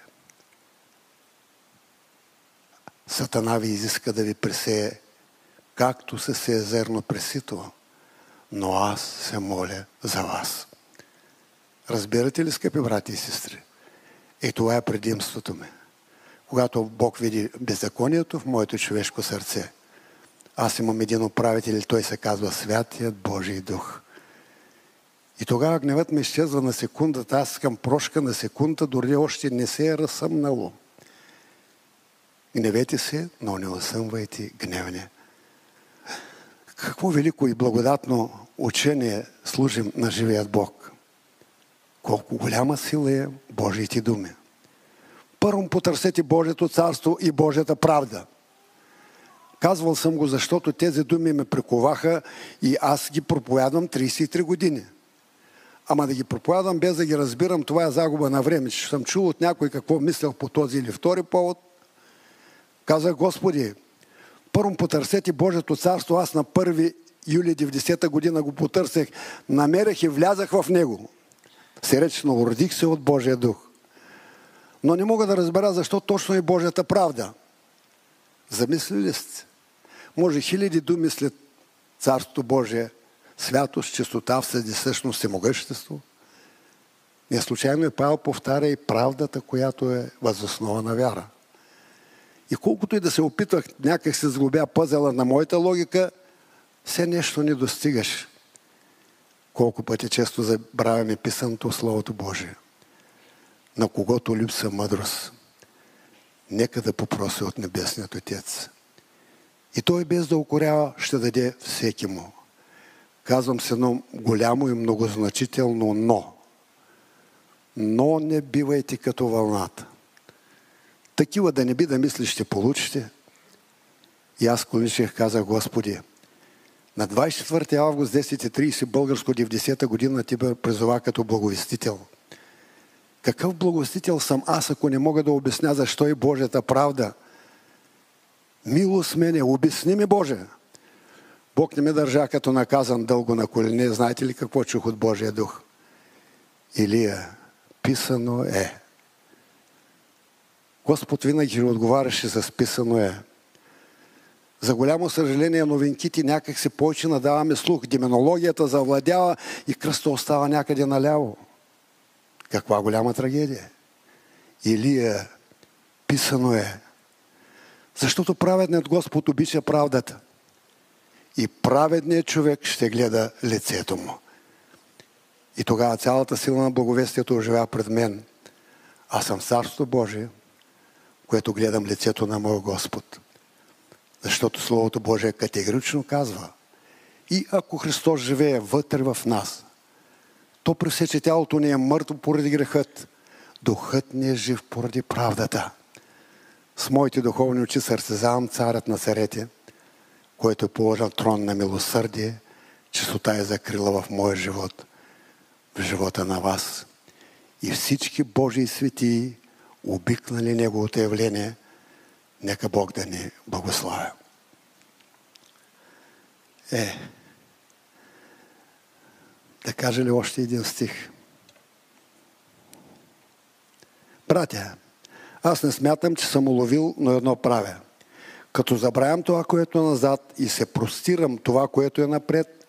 Сатана ви изиска да ви пресее, както се сее зерно пресито, но аз се моля за вас. Разбирате ли, скъпи брати и сестри? И това е предимството ми. Когато Бог види беззаконието в моето човешко сърце, аз имам един управител, той се казва Святият Божий Дух. И тогава гневът ми изчезва на секундата, аз искам прошка на секунда, дори още не се е разсъмнало. Гневете се, но не осъмвайте гневане. Какво велико и благодатно учение служим на живият Бог. Колко голяма сила е Божиите думи. Първо потърсете Божието царство и Божията правда. Казвал съм го, защото тези думи ме приковаха и аз ги проповядвам 33 години. Ама да ги проповядвам без да ги разбирам, това е загуба на време. Че съм чул от някой какво мислях по този или втори повод. Казах, Господи, първо потърсете Божието царство. Аз на 1 юли 90-та година го потърсех, намерих и влязах в него. Сречно родих се от Божия дух. Но не мога да разбера защо точно е Божията правда. Замислили сте? Може хиляди думи след Царството Божие, святост, чистота, всъщност и могъщество. Не случайно и Павел повтаря и правдата, която е възоснова на вяра. И колкото и да се опитвах някак се сглобя пъзела на моята логика, все нещо не достигаш. Колко пъти често забравяме писаното Словото Божие. На когото липса мъдрост, нека да попроси от Небесният Отец. И той без да укорява ще даде всеки му. Казвам се едно голямо и многозначително но. Но не бивайте като вълната. Такива да не би да мислиш ще получите. И аз клоничех казах, Господи, на 24 август 10.30 българско 90-та година ти бе призова като благовестител. Какъв благовестител съм аз, ако не мога да обясня защо е Божията правда? Милост мене, обясни ми Боже. Бог не ме държа като наказан дълго на колене. Знаете ли какво чух от Божия дух? Илия, писано е. Господ винаги отговаряше с писано е. За голямо съжаление, новинките някак се повече надаваме слух. Деменологията завладява и кръста остава някъде наляво. Каква голяма трагедия. Илия, писано е. Защото праведният Господ обича правдата. И праведният човек ще гледа лицето му. И тогава цялата сила на благовестието оживя пред мен. Аз съм Царство Божие, което гледам лицето на моя Господ. Защото Словото Божие категорично казва, и ако Христос живее вътре в нас, то при все, че тялото ни е мъртво поради грехът, духът ни е жив поради правдата. С моите духовни очи сърцезавам царят на царете, който е положил трон на милосърдие, чистота е закрила в моя живот, в живота на вас. И всички Божии светии, обикнали Неговото явление, Нека Бог да ни благославя. Е, да кажа ли още един стих? Братя, аз не смятам, че съм уловил, но едно правя. Като забравям това, което е назад и се простирам това, което е напред,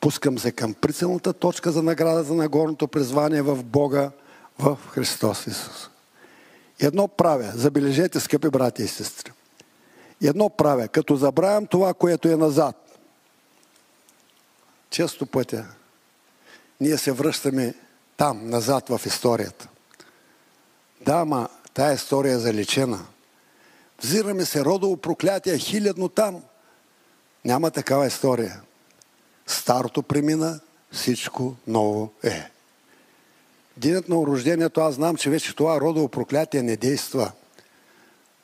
пускам се към прицелната точка за наградата на горното призвание в Бога, в Христос Исус. Едно правя, забележете, скъпи брати и сестри. Едно правя, като забравям това, което е назад. Често пътя ние се връщаме там, назад в историята. Да, ма тая история е заличена. Взираме се родово проклятие хилядно там. Няма такава история. Старото премина, всичко ново е. Денят на рождението аз знам, че вече това родово проклятие не действа.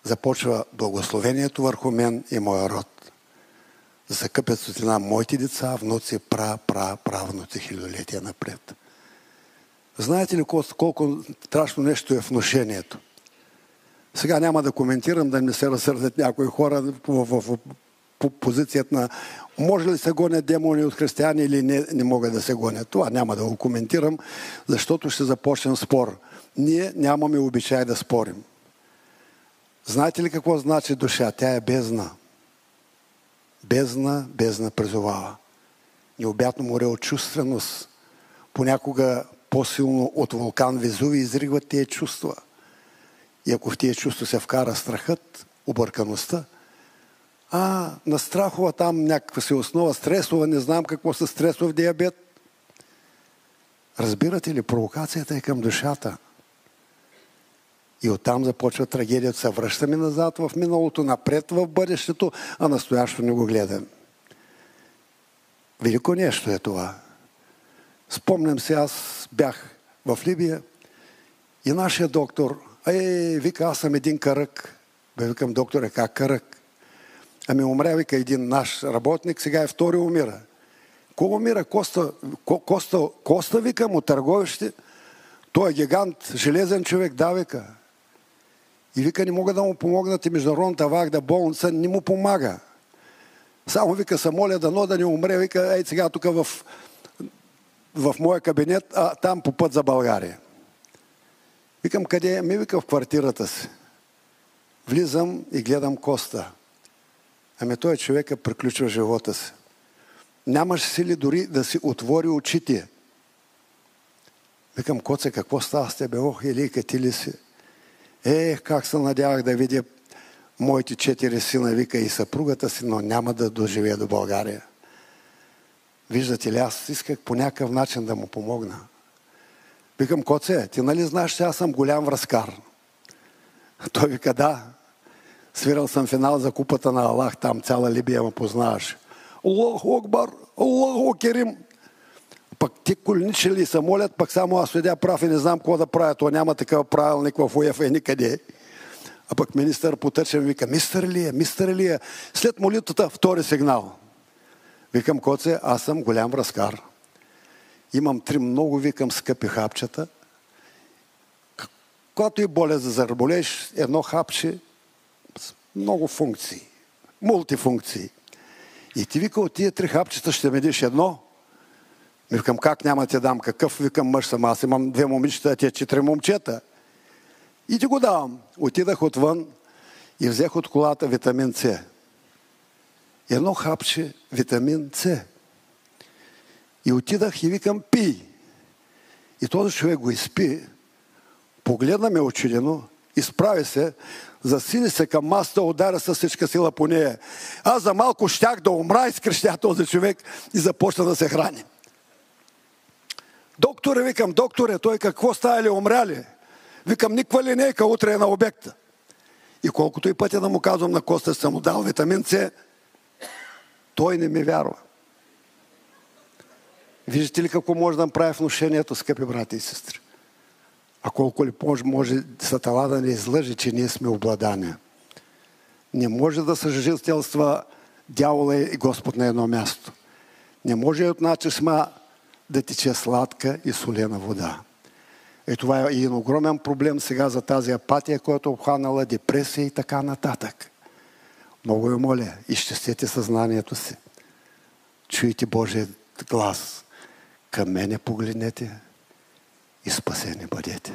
Започва благословението върху мен и моя род. Да се къпят светлина моите деца, внуци, пра, пра, правнуци хилядолетия напред. Знаете ли колко, колко страшно нещо е вношението? Сега няма да коментирам, да не се разсърдят някои хора в, в, в, в позицията на може ли се гонят демони от християни или не, не могат да се гонят. Това няма да го коментирам, защото ще започнем спор. Ние нямаме обичай да спорим. Знаете ли какво значи душа? Тя е бездна. Бездна, бездна призовава. Необятно море от чувственост. Понякога по-силно от вулкан Везуви изригват тези чувства. И ако в тези чувства се вкара страхът, объркаността, а, на страхова там някаква си основа, стресова, не знам какво са стресов диабет. Разбирате ли, провокацията е към душата. И оттам започва трагедията. Се връщаме назад в миналото, напред в бъдещето, а настоящо не го гледам. Велико нещо е това. Спомням се, аз бях в Либия и нашия доктор Е, вика, аз съм един карък. Бе, викам, докторе, как карък? Ами умря, вика, един наш работник, сега е втори умира. Ко умира? Коста, Коста, Коста вика му, търговище. Той е гигант, железен човек, да, вика. И вика, не мога да му помогнат и международната вагда болница не му помага. Само вика, се моля дано да не умре, вика, ей сега тук в, в моя кабинет, а там по път за България. Викам, къде е? Ми вика в квартирата си. Влизам и гледам Коста. Ами той човека приключва живота си. Нямаш сили дори да си отвори очите. Викам, Коце, какво става с тебе? Ох, Елийка, ти ли си? Ех, как се надявах да видя моите четири сина, вика и съпругата си, но няма да доживея до България. Виждате ли, аз исках по някакъв начин да му помогна. Викам, Коце, ти нали знаеш, че аз съм голям връзкар? Той вика, да. Свирал съм финал за купата на Аллах, там цяла Либия ме познаваш. Аллах Акбар, Аллах Керим. Пък ти коленичи ли се молят, пък само аз следя прав и не знам какво да правя. То няма такъв правилник в УЕФА и никъде. А пък министър потъчен вика, мистер ли е, мистер ли е. След молитвата втори сигнал. Викам, коце, аз съм голям връзкар. Имам три много, викам, скъпи хапчета. Когато и болест да зараболеш, едно хапче с много функции. Мултифункции. И ти вика, от тия три хапчета ще медиш едно. Викам, как няма ти дам? Какъв викам мъж съм? Аз имам две момичета, а тия четири момчета. И ти го давам. Отидах отвън и взех от колата витамин С. Едно хапче витамин С. И отидах и викам, пи. И този човек го изпи, погледна ме очудено, изправи се, засили се към масата, ударя с всичка сила по нея. Аз за малко щях да умра, изкрещя този човек и започна да се храни. Докторе, викам, докторе, той какво става ли, умря ли? Викам, никаква линейка, утре е на обекта. И колкото и пътя да му казвам на Коста, съм му дал витамин С, той не ми вярва. Виждате ли какво може да направи внушението, скъпи брати и сестри? А колко ли може, може Сатала да не излъжи, че ние сме обладани. Не може да съжителства дявола и Господ на едно място. Не може от начешма да тече сладка и солена вода. И това е един огромен проблем сега за тази апатия, която е обхванала депресия и така нататък. Много ви моля, изчистете съзнанието си. Чуйте Божия глас. Към мене погледнете и спасени бъдете.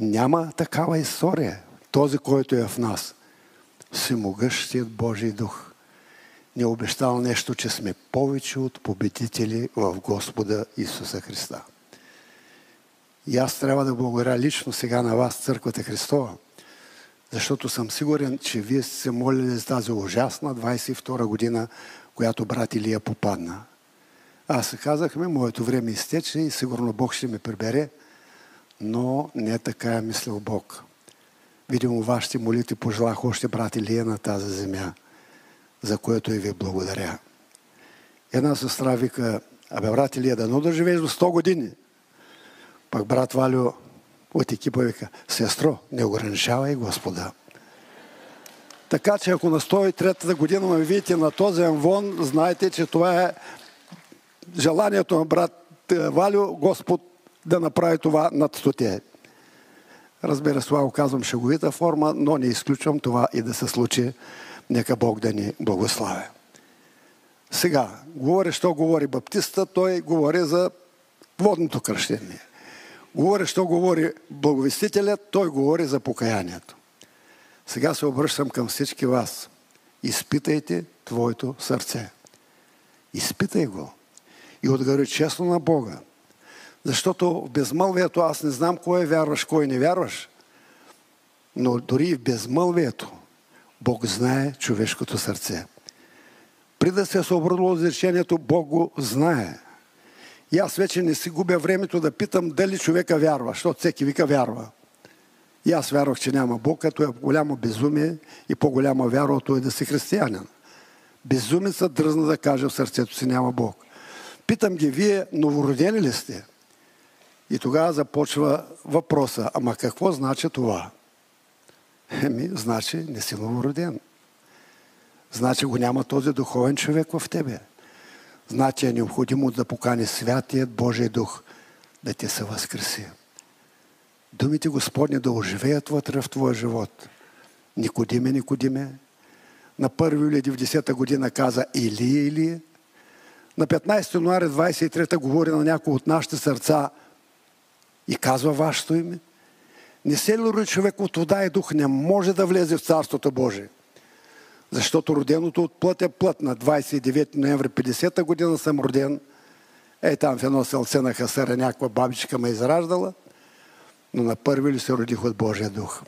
Няма такава история. Този, който е в нас. Всемогъщият Божий дух ни е обещал нещо, че сме повече от победители в Господа Исуса Христа. И аз трябва да благодаря лично сега на вас, Църквата Христова, защото съм сигурен, че вие сте се молили за тази ужасна 22 година, която брат Илия попадна. Аз казахме, моето време изтече и сигурно Бог ще ме прибере, но не така е мислил Бог. Видимо, вашите молитви пожелах още брат Илия на тази земя, за което и ви благодаря. Една сестра вика, абе брат Илия, дано да живееш до 100 години. Пак брат Валю от екипа вика, сестро, не ограничавай Господа. Така че ако на 103-та година ме видите на този анвон, знаете, че това е желанието на брат е, Валю, Господ да направи това над стоте. Разбира се, това го казвам шеговита форма, но не изключвам това и да се случи. Нека Бог да ни благославя. Сега, говори, що говори баптиста, той говори за водното кръщение. Говори, що говори благовестителят, той говори за покаянието. Сега се обръщам към всички вас. Изпитайте твоето сърце. Изпитай го. И отгори честно на Бога. Защото в безмълвието аз не знам кой е вярваш, кой не вярваш. Но дори в безмълвието Бог знае човешкото сърце. При да се е съобразило изречението, Бог го знае. И аз вече не си губя времето да питам дали човека вярва, защото всеки вика вярва. И аз вярвах, че няма Бог, като е голямо безумие и по-голяма вяра от той да си християнин. Безумеца дръзна да каже в сърцето си няма Бог. Питам ги, вие новородени ли сте? И тогава започва въпроса, ама какво значи това? Еми, значи не си новороден. Значи го няма този духовен човек в тебе. Значи е необходимо да покани Святият Божий Дух да те се възкреси. Думите Господни да оживеят вътре в твоя живот. Никодиме, Никодиме. На 1 юли 90 година каза Илия, Илия. На 15 януари 23 говори на някои от нашите сърца и казва вашето име. Не се ли роди човек от вода и дух, не може да влезе в Царството Божие. Защото роденото от плът е плът. На 29 ноември 50 година съм роден. Е, там в едно селце на Хасара някаква бабичка ме израждала. Но на първи ли се родих от Божия дух.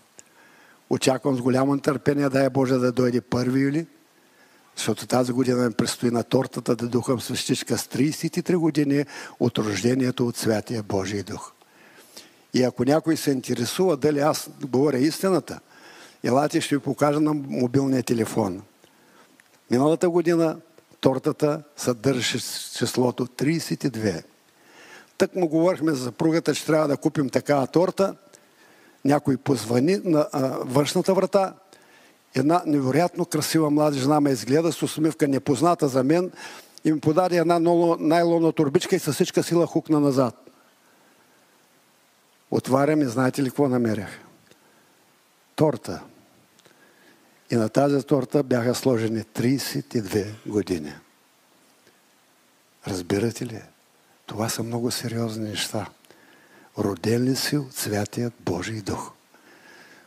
Очаквам с голямо нетърпение, дай Боже да дойде първи юли, защото тази година ми предстои на тортата да духам свещичка с 33 години от рождението от Святия Божий дух. И ако някой се интересува дали аз говоря истината, елате ще ви покажа на мобилния телефон. Миналата година тортата съдържаше числото 32. Так му говорихме за съпругата, че трябва да купим такава торта. Някой позвани на а, външната врата. Една невероятно красива млада жена ме изгледа с усмивка, непозната за мен, и ми подаде една найлонна турбичка и със всичка сила хукна назад. Отварям и знаете ли какво намерях? Торта. И на тази торта бяха сложени 32 години. Разбирате ли? Това са много сериозни неща. Роден ли си от Святият Божий Дух?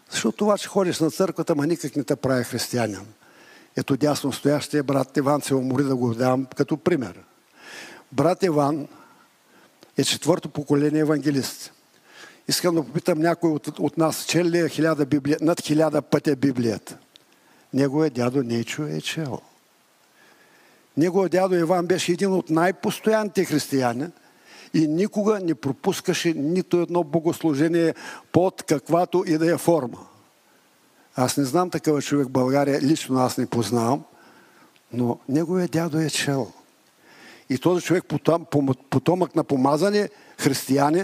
Защото това, че ходиш на църквата, ма никак не те прави християнин. Ето дясно стоящия брат Иван се умори да го дам като пример. Брат Иван е четвърто поколение евангелист. Искам да попитам някой от, от нас, чел ли е хиляда Библия, над хиляда пъти Библията? Неговия дядо Нечо е чел. Неговия дядо Иван беше един от най-постоянните християни и никога не пропускаше нито едно богослужение под каквато и да е форма. Аз не знам такъв човек в България, лично аз не познавам, но неговия дядо е чел. И този човек, потомък на помазане, християни,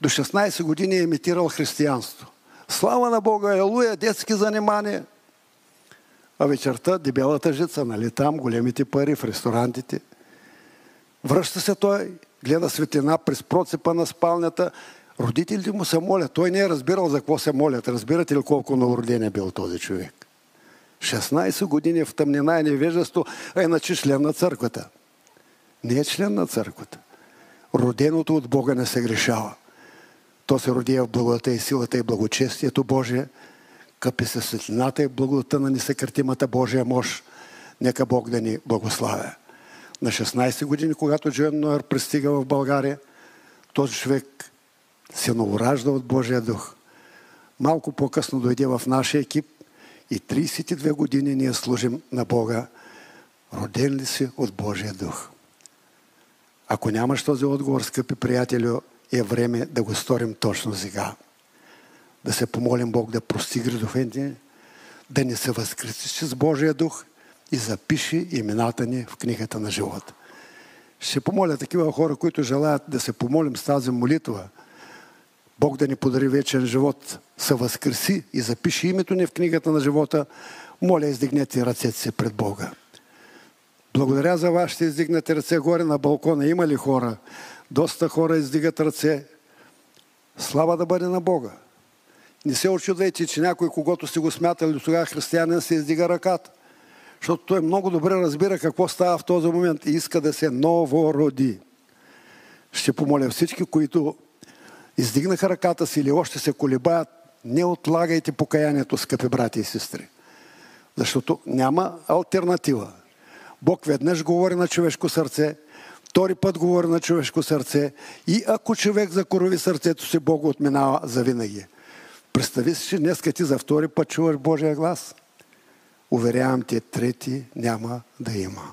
до 16 години е имитирал християнство. Слава на Бога, елуя, детски занимания. А вечерта дебелата жица, нали там, големите пари в ресторантите. Връща се той, гледа светлина през процепа на спалнята. Родителите му се молят. Той не е разбирал за какво се молят. Разбирате ли колко новороден е бил този човек? 16 години в тъмнина и невежество, а иначе член на църквата. Не е член на църквата. Роденото от Бога не се грешава. То се роди в благодата и силата и благочестието Божие. Къпи се светлината и благодата на несъкратимата Божия мощ. Нека Бог да ни благославя. На 16 години, когато Джоен Нойер пристига в България, този човек се новоражда от Божия дух. Малко по-късно дойде в нашия екип и 32 години ние служим на Бога. Роден ли си от Божия дух? Ако нямаш този отговор, скъпи приятелю, е време да го сторим точно сега. Да се помолим Бог да прости гредовете, да ни се възкреси с Божия дух и запиши имената ни в книгата на живота. Ще помоля такива хора, които желаят да се помолим с тази молитва, Бог да ни подари вечен живот, се възкреси и запиши името ни в книгата на живота, моля, издигнете ръцете си пред Бога. Благодаря за вашите издигнати ръце горе на балкона. Има ли хора, доста хора издигат ръце. Слава да бъде на Бога. Не се очудвайте, че някой, когато сте го смятали до тогава християнин, се издига ръката. Защото той много добре разбира какво става в този момент и иска да се новороди. Ще помоля всички, които издигнаха ръката си или още се колебаят, не отлагайте покаянието, скъпи брати и сестри. Защото няма альтернатива. Бог веднъж говори на човешко сърце, Втори път говори на човешко сърце и ако човек закорови сърцето си, Бог отминава за винаги. Представи си, че днеска ти за втори път чуваш Божия глас. Уверявам те, трети няма да има.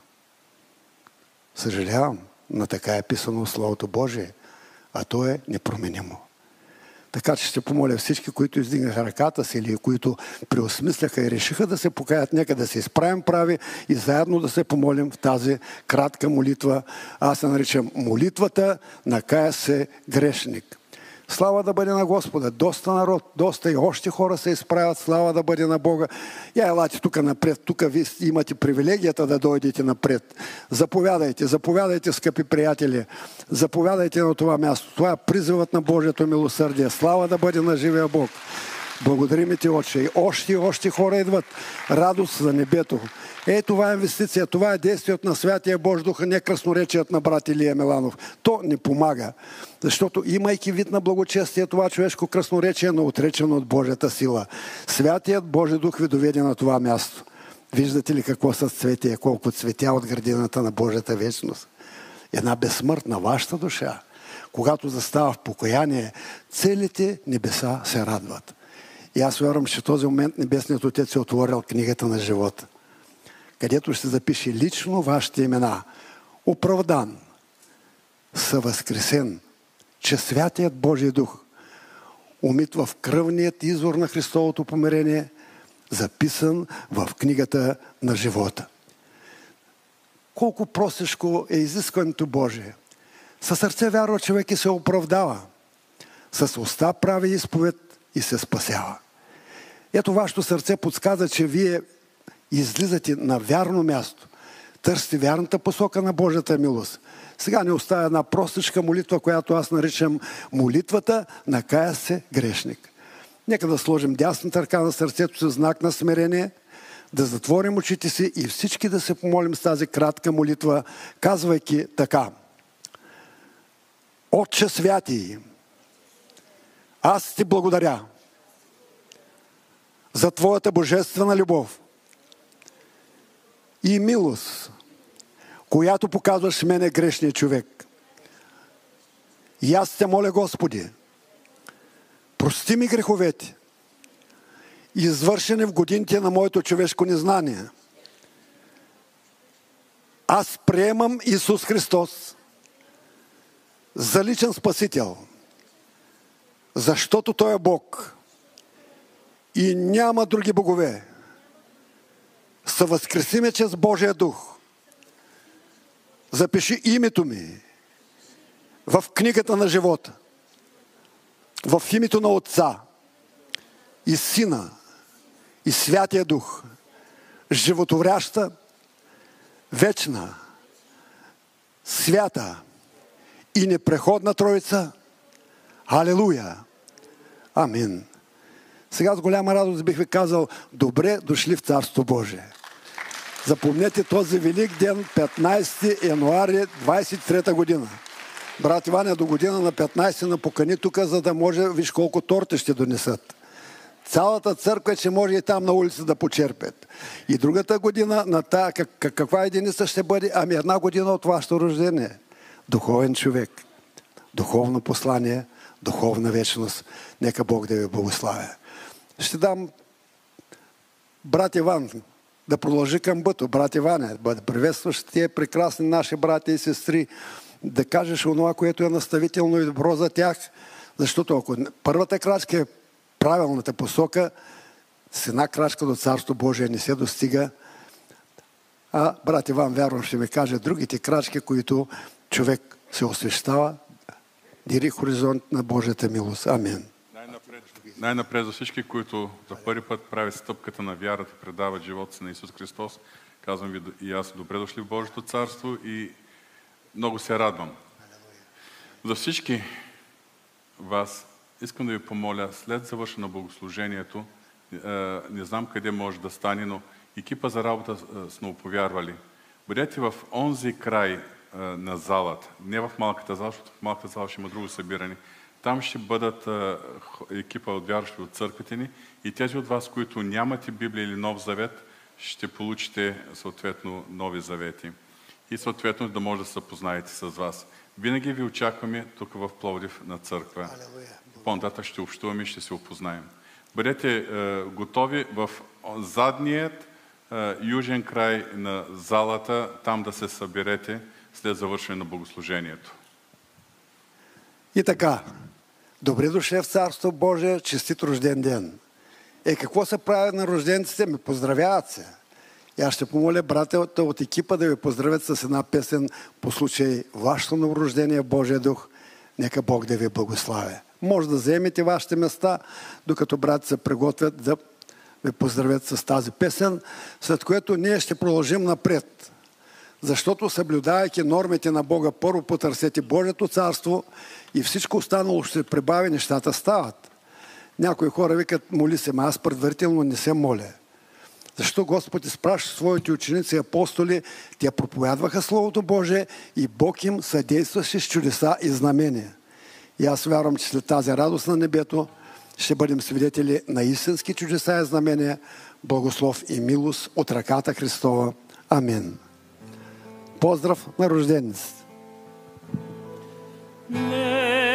Съжалявам, но така е писано в Словото Божие, а то е непроменимо. Така че ще помоля всички, които издигнаха ръката си или които преосмисляха и решиха да се покаят, нека да се изправим прави и заедно да се помолим в тази кратка молитва. Аз се наричам молитвата на кая се грешник. Слава да бъде на Господа. Доста народ, доста и още хора се изправят. Слава да бъде на Бога. Я елате тук напред. Тук ви имате привилегията да дойдете напред. Заповядайте, заповядайте, скъпи приятели. Заповядайте на това място. Това е призивът на Божието милосърдие. Слава да бъде на живия Бог. Благодарим ти, Отче. И още и още хора идват. Радост за небето. Е, това е инвестиция, това е действието на Святия Божий Дух, не красноречият на брат Илия Меланов. То ни помага. Защото имайки вид на благочестие, това човешко красноречие, но отречено от Божията сила. Святият Божий Дух ви доведе на това място. Виждате ли какво са цветия, колко цветя от градината на Божията вечност. Една безсмъртна вашата душа, когато застава в покаяние, целите небеса се радват. И аз вярвам, че в този момент Небесният Отец е отворил книгата на живота, където ще запише лично вашите имена. Оправдан, съвъзкресен, че Святият Божий Дух, умитва в кръвният извор на Христовото помирение, записан в книгата на живота. Колко простичко е изискването Божие. Със сърце вярва човек и се оправдава. С уста прави изповед и се спасява. Ето вашето сърце подсказа, че вие излизате на вярно място. Търсите вярната посока на Божията милост. Сега ни оставя една простичка молитва, която аз наричам молитвата на кая се грешник. Нека да сложим дясната ръка на сърцето си знак на смирение, да затворим очите си и всички да се помолим с тази кратка молитва, казвайки така. Отче святи, аз ти благодаря за Твоята божествена любов и милост, която показваш мене грешния човек. И аз те моля, Господи, прости ми греховете, извършени в годините на моето човешко незнание. Аз приемам Исус Христос за личен спасител, защото Той е Бог и няма други богове. Съвъзкреси ме чрез Божия дух. Запиши името ми в книгата на живота. В името на Отца и Сина и Святия Дух. Животворяща, вечна, свята и непреходна Троица. Алелуя! Амин. Сега с голяма радост бих ви казал, добре дошли в Царство Божие. Запомнете този велик ден, 15 януари 23 година. Брат Иван е до година на 15 на покани тук, за да може, виж колко торти ще донесат. Цялата църква ще може и там на улица да почерпят. И другата година на та, как, каква единица ще бъде? Ами една година от вашето рождение. Духовен човек. Духовно послание, духовна вечност. Нека Бог да ви благославя. Ще дам брат Иван да продължи към бъто. Брат Иване, да приветстваш тия прекрасни наши брати и сестри, да кажеш онова, което е наставително и добро за тях, защото ако първата крачка е правилната посока, с една крачка до Царство Божие не се достига, а брат Иван, вярвам, ще ми каже другите крачки, които човек се освещава, дири хоризонт на Божията милост. Амин. Най-напред за всички, които за първи път правят стъпката на вярата, предават живота си на Исус Христос, казвам ви и аз добре дошли в Божието царство и много се радвам. За всички вас искам да ви помоля, след завършено на богослужението, е, не знам къде може да стане, но екипа за работа е, сме оповярвали. Бъдете в онзи край е, на залата, не в малката зала, защото в малката зала ще има друго събиране, там ще бъдат екипа от вярващи от църквите ни и тези от вас, които нямате Библия или Нов Завет, ще получите съответно нови завети. И съответно да може да се познаете с вас. Винаги ви очакваме тук в Пловдив на църква. По-нататък ще общуваме и ще се опознаем. Бъдете е, готови в задният е, южен край на залата, там да се съберете след завършване на богослужението. И така, Добре дошли в Царство Божие, честит рожден ден. Е, какво се прави на рожденците? Ми поздравяват се. И аз ще помоля братята от екипа да ви поздравят с една песен по случай вашето новорождение Божия дух. Нека Бог да ви благославя. Може да вземете вашите места, докато брати се приготвят да ви поздравят с тази песен, след което ние ще продължим напред. Защото съблюдавайки нормите на Бога, първо потърсете Божието царство и всичко останало ще прибави, нещата стават. Някои хора викат, моли се, ма аз предварително не се моля. Защо Господ изпраща своите ученици и апостоли, те проповядваха Словото Божие и Бог им съдействаше с чудеса и знамения. И аз вярвам, че след тази радост на небето ще бъдем свидетели на истински чудеса и знамения, благослов и милост от ръката Христова. Амин. Поздрав на рождениците! Но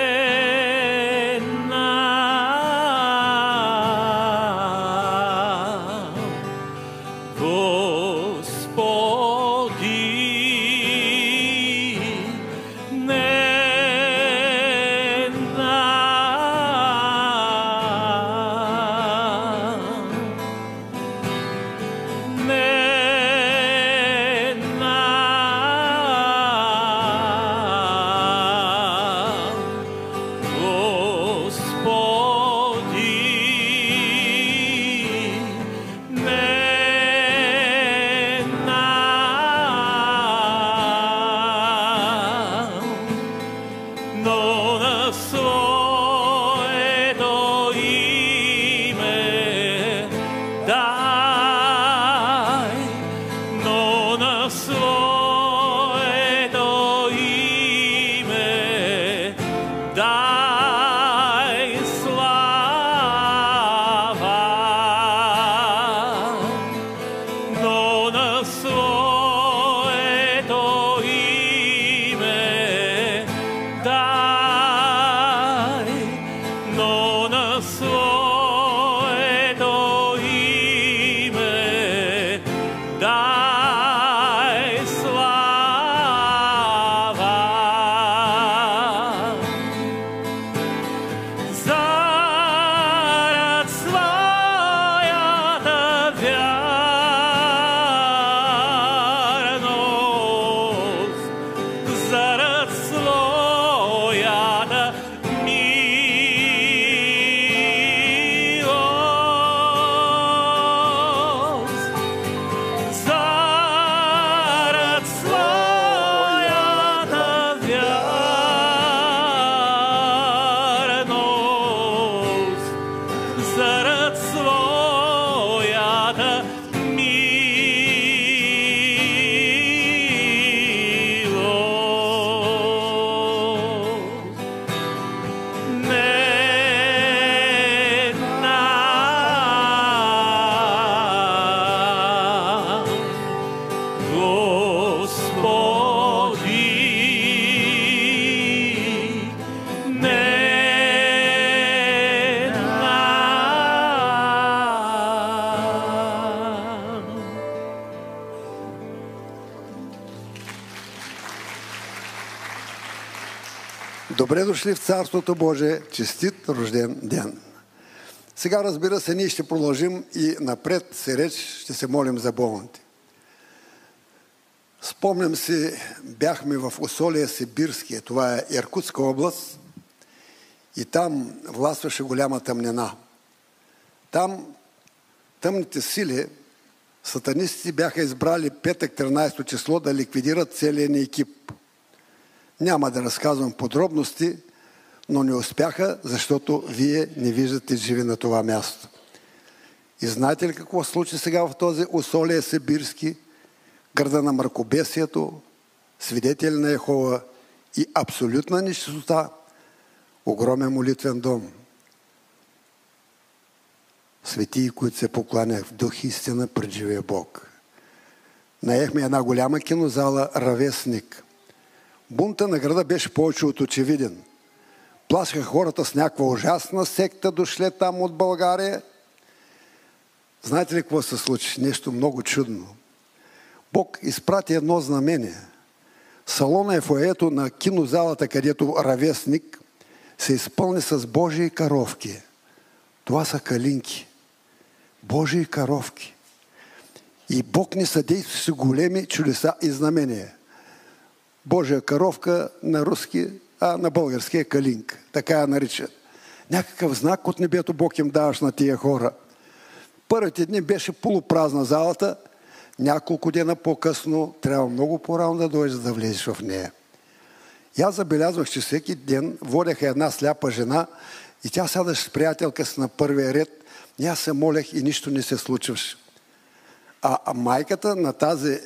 Добре дошли в Царството Божие, честит рожден ден! Сега, разбира се, ние ще продължим и напред се реч, ще се молим за болните. Спомням си, бяхме в Осолия Сибирския, това е Иркутска област, и там властваше голяма тъмнина. Там тъмните сили, сатанистите бяха избрали петък 13 число да ликвидират целия ни екип. Няма да разказвам подробности, но не успяха, защото вие не виждате живи на това място. И знаете ли какво случи сега в този Осолия Сибирски, града на мракобесието, свидетели на Ехова и абсолютна нищота, огромен молитвен дом. Светии, които се покланях в дух истина пред живия Бог. Наехме една голяма кинозала Равесник. Бунта на града беше повече от очевиден. Плашаха хората с някаква ужасна секта, дошле там от България. Знаете ли какво се случи? Нещо много чудно. Бог изпрати едно знамение. Салона е фоето на кинозалата, където равесник се изпълни с Божии каровки. Това са калинки. Божии каровки. И Бог ни съдейства с големи чудеса и знамения. Божия каровка на руски, а на български е калинка. Така я наричат. Някакъв знак от небето Бог им даваш на тия хора. Първите дни беше полупразна залата. Няколко дена по-късно трябва много по-рано да дойдеш, за да влезеш в нея. И аз забелязвах, че всеки ден водеха една сляпа жена и тя сядаше с приятелка си на първия ред. И аз се молех и нищо не се случваше. А, а майката на тази,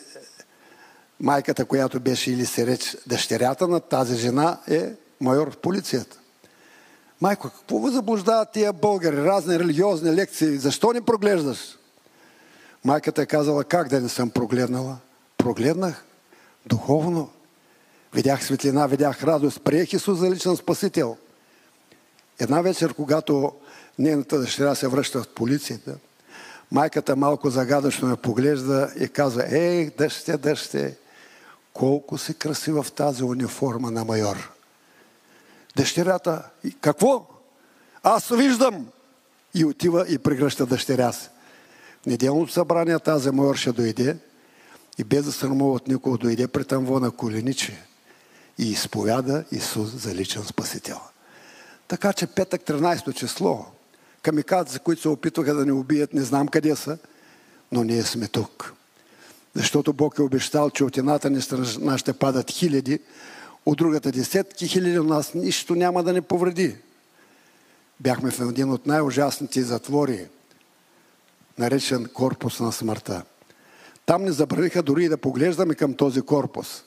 майката, която беше или се реч, дъщерята на тази жена е майор в полицията. Майко, какво ви заблуждават тия българи? Разни религиозни лекции. Защо не проглеждаш? Майката е казала, как да не съм прогледнала? Прогледнах духовно. Видях светлина, видях радост. Приех Исус за личен спасител. Една вечер, когато нейната дъщеря се връща в полицията, майката малко загадъчно ме поглежда и казва, ей, дъще, дъще, колко си красива в тази униформа на майор. Дъщерята, какво? Аз виждам! И отива и прегръща дъщеря си. В неделното събрание тази майор ще дойде и без да срамува от никого дойде при тъмво на колениче и изповяда Исус за личен спасител. Така че петък 13 число, камикадзе, които се опитваха да ни убият, не знам къде са, но ние сме тук. Защото Бог е обещал, че от едната ни страна ще падат хиляди, от другата десетки хиляди, у нас нищо няма да не повреди. Бяхме в един от най-ужасните затвори, наречен корпус на смъртта. Там не забравиха дори да поглеждаме към този корпус.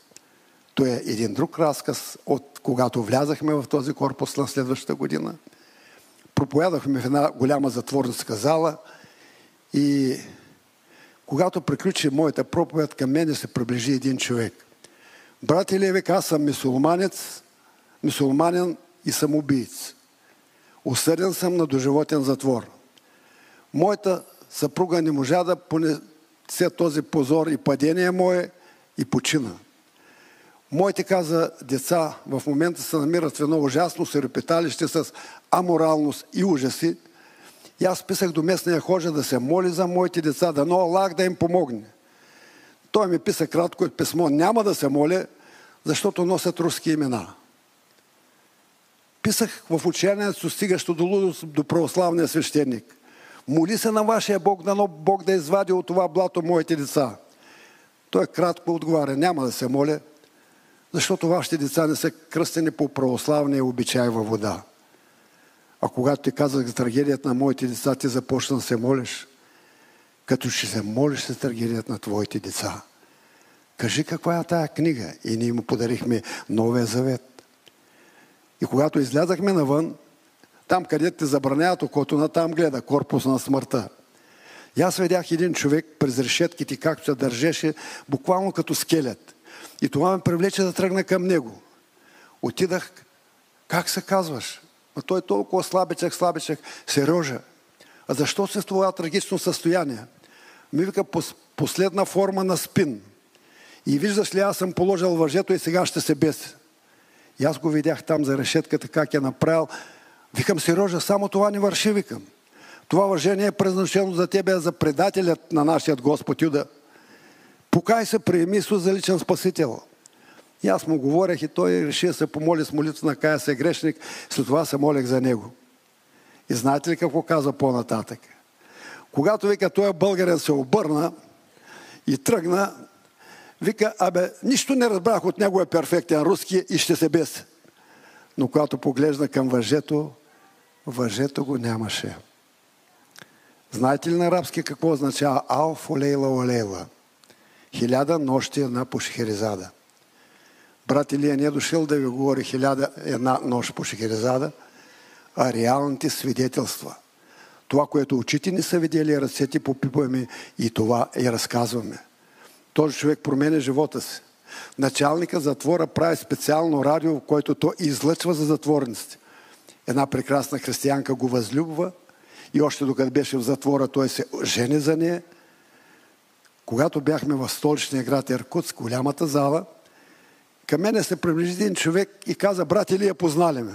То е един друг разказ от когато влязахме в този корпус на следващата година. Проповядахме в една голяма затворницка зала и когато приключи моята проповед, към мене се приближи един човек. Брат Левик, аз съм мисулманец, мисулманен и съм убийц. Осъден съм на доживотен затвор. Моята съпруга не можа да понесе този позор и падение мое и почина. Моите, каза, деца в момента се намират в едно ужасно серопиталище с аморалност и ужаси. И аз писах до местния хожа да се моли за моите деца, да но Аллах да им помогне. Той ми писа кратко от писмо. Няма да се моля, защото носят руски имена. Писах в учението, стигащо до лудост, до православния свещеник. Моли се на вашия Бог, дано Бог да извади от това блато моите деца. Той кратко отговаря, няма да се моля, защото вашите деца не са кръстени по православния обичай във вода. А когато ти казах за трагедията на моите деца, ти започна да се молиш. Като ще се молиш за трагедията на твоите деца. Кажи каква е тая книга. И ние му подарихме Новия завет. И когато излязахме навън, там където те забраняват окото, на там гледа корпус на смъртта. И аз видях един човек през решетките, както се държеше, буквално като скелет. И това ме привлече да тръгна към него. Отидах, как се казваш? А той е толкова слабичък, слабичък, Сережа. А защо се това трагично състояние? Ми вика последна форма на спин. И виждаш ли, аз съм положил въжето и сега ще се беси. И аз го видях там за решетката, как е направил. Викам, Сережа, само това не върши, викам. Това въжение е предназначено за тебе, за предателят на нашия Господ Юда. Покай се, приеми Исус за личен спасител. И аз му говорех и той реши да се помоли с молитва на кая се грешник. След това се молех за него. И знаете ли какво каза по-нататък? Когато вика, той е българен се обърна и тръгна, вика, абе, нищо не разбрах от него е перфектен руски и ще се беси. Но когато поглежда към въжето, въжето го нямаше. Знаете ли на арабски какво означава Алф олейла олейла? Хиляда нощи една по Шехерезада. Брат Илия не е дошъл да ви говори хиляда една нощ по Шехерезада, а реалните свидетелства. Това, което очите ни са видели, ръцете попипваме и това и разказваме. Този човек променя живота си. Началника затвора прави специално радио, в което то излъчва за затворниците. Една прекрасна християнка го възлюбва и още докато беше в затвора, той се жени за нея. Когато бяхме в столичния град Иркутск, голямата зала, към мене се приближи един човек и каза, брат, или я познали ме?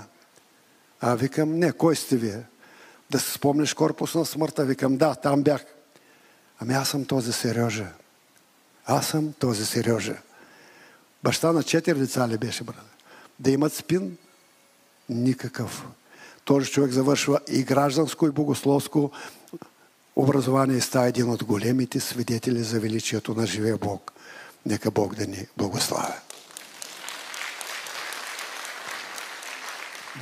А викам, не, кой сте вие? Да се спомниш корпус на смъртта. Викам, да, там бях. Ами аз съм този Сережа. Аз съм този Сережа. Баща на четири деца ли беше, брат? Да имат спин? Никакъв. Този човек завършва и гражданско, и богословско образование и става един от големите свидетели за величието на живия Бог. Нека Бог да ни благославя.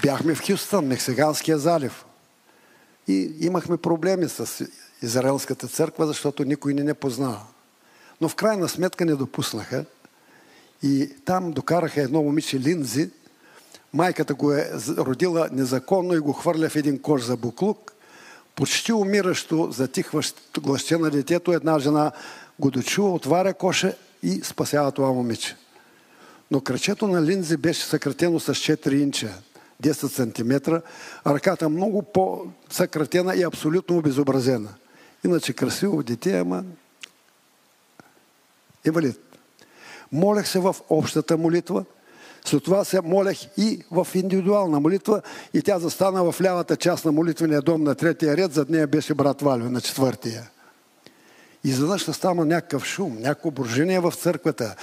Бяхме в Хюстън, Мексиканския залив. И имахме проблеми с Израелската църква, защото никой не не познава. Но в крайна сметка не допуснаха. И там докараха едно момиче Линзи. Майката го е родила незаконно и го хвърля в един кош за буклук. Почти умиращо, затихващо гласче на детето, една жена го дочува, отваря коша и спасява това момиче. Но кръчето на Линзи беше съкратено с 4 инча, 10 см, ръката много по-съкратена и абсолютно обезобразена. Иначе красиво дете, ама инвалид. Молех се в общата молитва, след това се молех и в индивидуална молитва и тя застана в лявата част на молитвения дом на третия ред, зад нея беше брат Валю на четвъртия. И изведнъж стана някакъв шум, някакво брожение в църквата.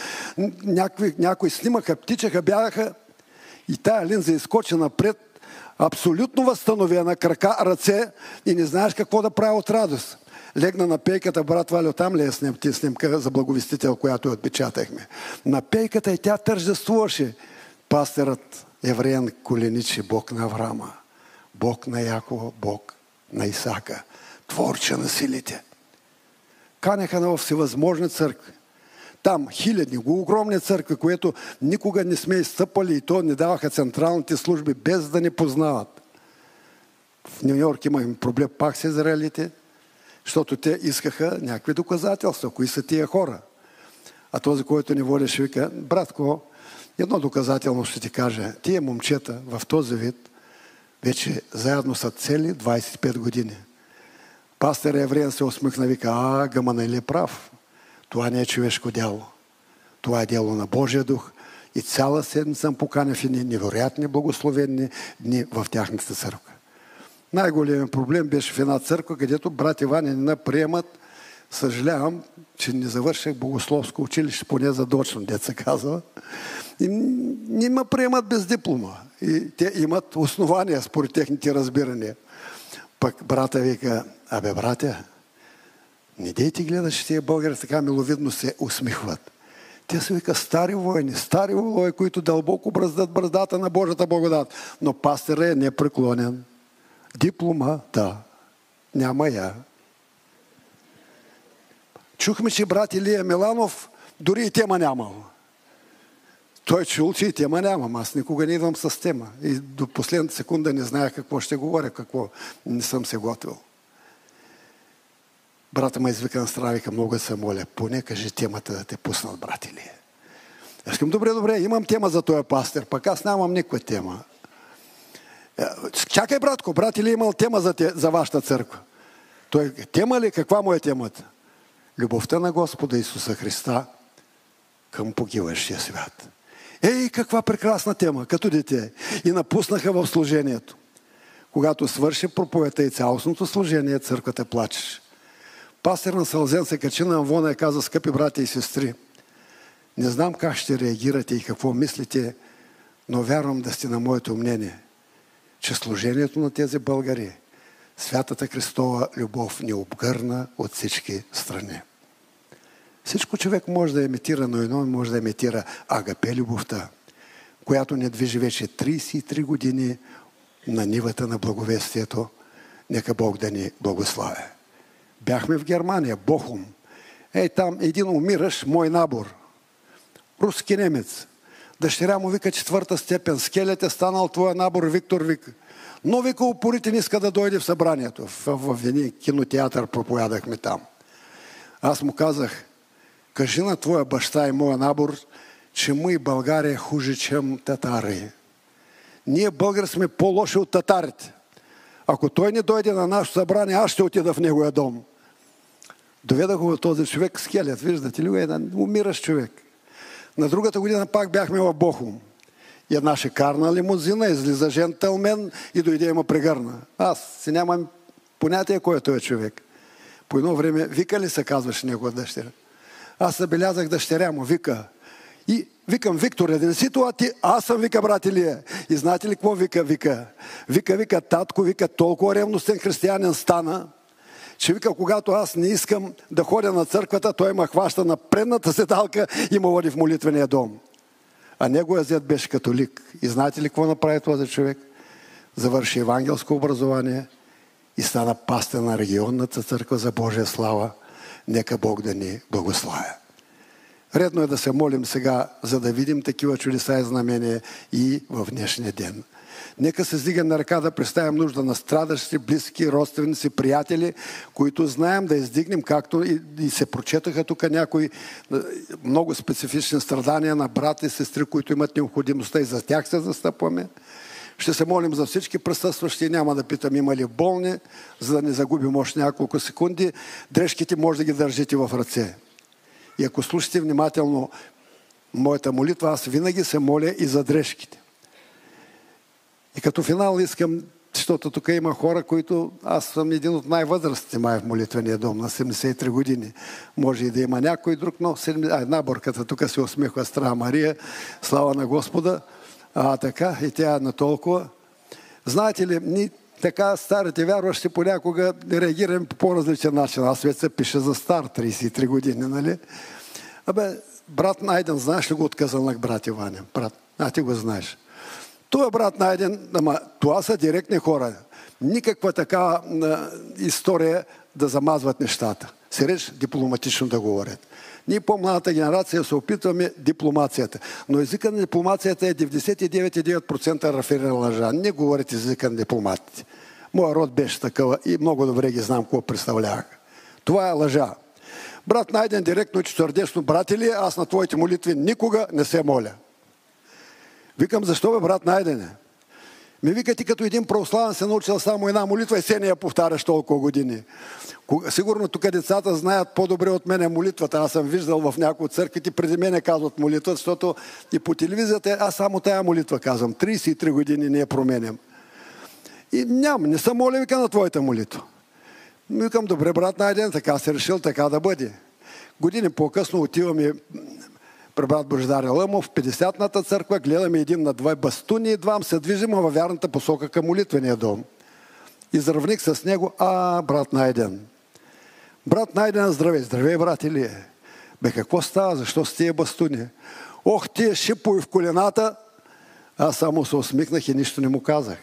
Някой, някои снимаха, птичаха, бягаха и тая линза изкочи напред, абсолютно възстановена, крака, ръце и не знаеш какво да прави от радост. Легна на пейката, брат Валю, там ли е сним, ти снимка за благовестител, която отпечатахме. На пейката и тя тържествуваше. Пастерът евреен коленичи Бог на Авраама, Бог на Якова, Бог на Исака, творче на силите. Канеха на всевъзможни църкви. Там хиляди, огромни църкви, които никога не сме изстъпали и то не даваха централните служби без да ни познават. В Нью Йорк имахме проблем пак с израелите, защото те искаха някакви доказателства. Кои са тия хора? А този, който ни водеше, вика, братко, едно доказателно ще ти кажа. Тия момчета в този вид вече заедно са цели 25 години. Пастор Евреен се усмихна, вика, а, Гаманели е прав. Това не е човешко дело. Това е дело на Божия дух. И цяла седмица съм поканя в едни невероятни благословени дни в тяхната църква. Най-големият проблем беше в една църква, където брат Иван не наприемат. Съжалявам, че не завърших богословско училище, поне задочно, деца казва. И не ме приемат без диплома. И те имат основания според техните разбирания. Пък брата вика, абе братя, не дейте гледаш, тия българи така миловидно се усмихват. Те са вика стари войни, стари войни, които дълбоко бръздат бръздата на Божията благодат. Но пастора е непреклонен. Диплома, да. Няма я. Чухме, че брат Илия Миланов дори и тема нямал. Той чул, че и тема нямам. Аз никога не идвам с тема. И до последната секунда не знаех какво ще говоря, какво не съм се готвил. Брата ме извика на страна, вика, много се моля, поне кажи темата да те пуснат, брат Илия. Аз казвам, добре, добре, имам тема за този пастир, пък аз нямам никаква тема. Е, чакай, братко, брат или имал тема за, те, за вашата църква? Той, тема ли? Каква му е темата? Любовта на Господа Исуса Христа към погиващия свят. Ей, каква прекрасна тема, като дете. И напуснаха в служението. Когато свърши проповета и цялостното служение, църквата плачеше. Пастор на Сълзен се качи на Амвона и каза, скъпи брати и сестри, не знам как ще реагирате и какво мислите, но вярвам да сте на моето мнение – че служението на тези българи, Святата Христова любов ни обгърна от всички страни. Всичко човек може да имитира, но едно може да имитира агапе любовта, която не движи вече 33 години на нивата на благовестието. Нека Бог да ни благославя. Бяхме в Германия, Бохум. Ей там един умираш, мой набор. Руски немец. Дъщеря му вика четвърта степен. Скелет е станал твоя набор, Виктор вика. Но вика упорите не иска да дойде в събранието. В, в, в един кинотеатър проповядахме там. Аз му казах, кажи на твоя баща и моя набор, че мы България хуже, чем татари. Ние българи сме по-лоши от татарите. Ако той не дойде на нашето събрание, аз ще отида в неговия дом. Доведах го този човек скелет, виждате ли, е умиращ човек. На другата година пак бяхме в Бохум. И една шикарна лимузина, излиза жента у мен и дойде и ме прегърна. Аз си нямам понятие кой е този човек. По едно време Вика ли се казваше негова дъщеря? Аз забелязах дъщеря му, Вика. И викам, Виктор, един си това ти? Аз съм, вика, брат Илия. И знаете ли какво вика, вика? Вика, вика, татко, вика, толкова ревностен християнин стана, че вика, когато аз не искам да ходя на църквата, той ме хваща на предната седалка и ме води в молитвения дом. А неговия зет беше католик. И знаете ли какво направи този човек? Завърши евангелско образование и стана пастен на регионната църква за Божия слава. Нека Бог да ни благославя. Редно е да се молим сега, за да видим такива чудеса и знамения и в днешния ден. Нека се стига на ръка да представим нужда на страдащи, близки, родственици, приятели, които знаем да издигнем, както и, и се прочетаха тук някои е, много специфични страдания на брати и сестри, които имат необходимостта и за тях се застъпваме. Ще се молим за всички присъстващи. Няма да питам има ли болни, за да не загубим още няколко секунди. Дрежките може да ги държите в ръце. И ако слушате внимателно моята молитва, аз винаги се моля и за дрежките. И като финал искам, защото тук има хора, които аз съм един от най-възрастните май в молитвения дом на 73 години. Може и да има някой друг, но а, една бърката тук се усмихва Стара Мария, слава на Господа. А така, и тя е на толкова. Знаете ли, ни така старите вярващи понякога реагираме по по-различен начин. Аз вече се пише за стар, 33 години, нали? Абе, брат Найден, знаеш ли го отказанък брат Иваня? Брат, а ти го знаеш. Това е брат Найден, ама това са директни хора. Никаква така история да замазват нещата. Се дипломатично да говорят. Ние по-младата генерация се опитваме дипломацията. Но езика на дипломацията е 99,9% рафирана лъжа. Не говорите езика на дипломатите. Моя род беше такава и много добре ги знам какво представлявах. Това е лъжа. Брат Найден директно и четвърдечно, брат ли, аз на твоите молитви никога не се моля. Викам, защо бе, брат Найдене? Ми вика ти като един православен се научил само една молитва и се не я повтаряш толкова години. Сигурно тук децата знаят по-добре от мене молитвата. Аз съм виждал в някои от църквите, преди мене казват молитва, защото и по телевизията аз само тая молитва казвам. 33 години не я променям. И няма, не съм моля вика на твоята молитва. Викам, добре, брат Найден, така се решил, така да бъде. Години по-късно отиваме при брат Божидар в 50-ната църква, гледаме един на два бастуни и двам се движим във вярната посока към молитвения дом. Изравних с него, а, брат Найден. Брат Найден, здравей, здравей, брат Илие. Бе, какво става? Защо с тия бастуни? Ох, тия шипови в колената. Аз само се усмихнах и нищо не му казах.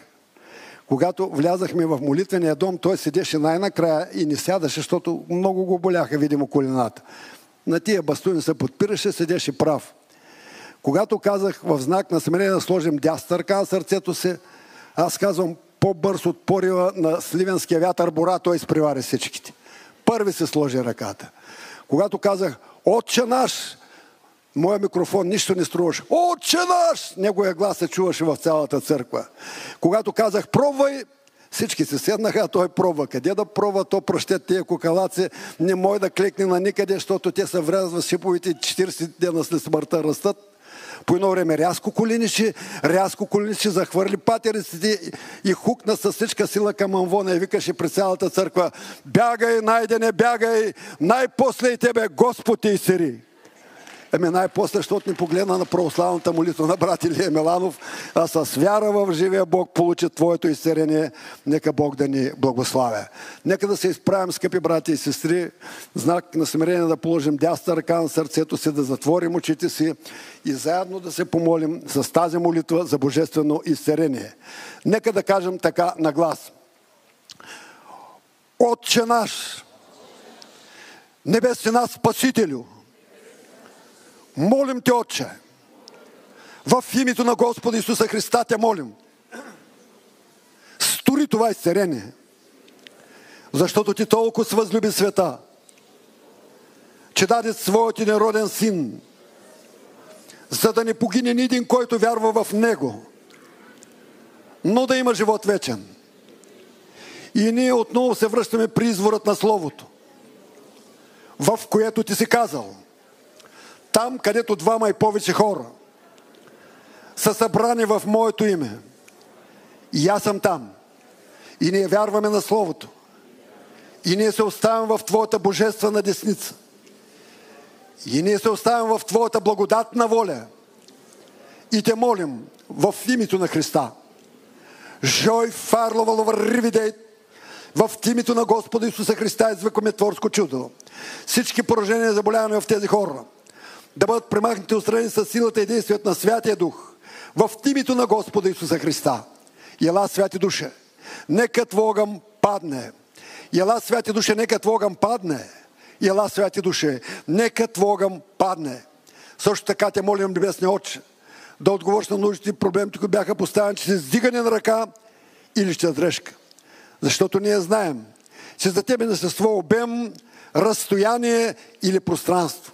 Когато влязахме в молитвения дом, той седеше най-накрая и не сядаше, защото много го боляха, видимо, колената на тия бастуни се подпираше, седеше прав. Когато казах в знак на смирение да сложим дясна ръка на сърцето си, аз казвам по-бърз от порива на сливенския вятър бора, той изпревари всичките. Първи се сложи ръката. Когато казах Отче наш, моя микрофон нищо не струваше. Отче наш! Неговия глас се чуваше в цялата църква. Когато казах пробвай, всички се седнаха, а той пробва. Къде да пробва, то прощет тия кукалаци, не може да клекне на никъде, защото те се врязват шиповите 40 дена след смъртта растат. По едно време рязко коленичи, рязко коленичи, захвърли патериците и хукна с всичка сила към Амвона и викаше през цялата църква Бягай, найдене, бягай, най-после и тебе Господ и сири. Ами най-после, защото ни погледна на православната молитва на брат Илия Меланов, а с вяра в живия Бог получи Твоето изцерение. Нека Бог да ни благославя. Нека да се изправим, скъпи брати и сестри, знак на смирение да положим дясна ръка на сърцето си, да затворим очите си и заедно да се помолим с тази молитва за божествено изцерение. Нека да кажем така на глас. Отче наш, небесен Спасителю, Молим те, Отче, в името на Господа Исуса Христа те молим. Стори това изцерение, защото ти толкова възлюби света, че даде своят нероден син, за да не погине ни един, който вярва в Него, но да има живот вечен. И ние отново се връщаме при изворът на Словото, в което ти си казал – там, където двама и повече хора са събрани в моето име. И аз съм там. И ние вярваме на Словото. И ние се оставям в Твоята божествена десница. И ние се оставям в Твоята благодатна воля. И те молим в името на Христа. Жой фарлова ловарривидей в името на Господа Исуса Христа извикаме творско чудо. Всички поражения заболявания в тези хора да бъдат премахнати отстрани с силата и действието на Святия Дух в името на Господа Исуса Христа. Ела, Святи Душе, нека Твогъм падне. Ела, Святи Душе, нека Твогъм падне. Ела, Святи Душе, нека Твогъм падне. Също така те молим, Небесния Отче, да отговориш на нуждите и проблемите, които бяха поставени, че с дигане на ръка или ще дрежка. Защото ние знаем, че за тебе не съществува обем, разстояние или пространство.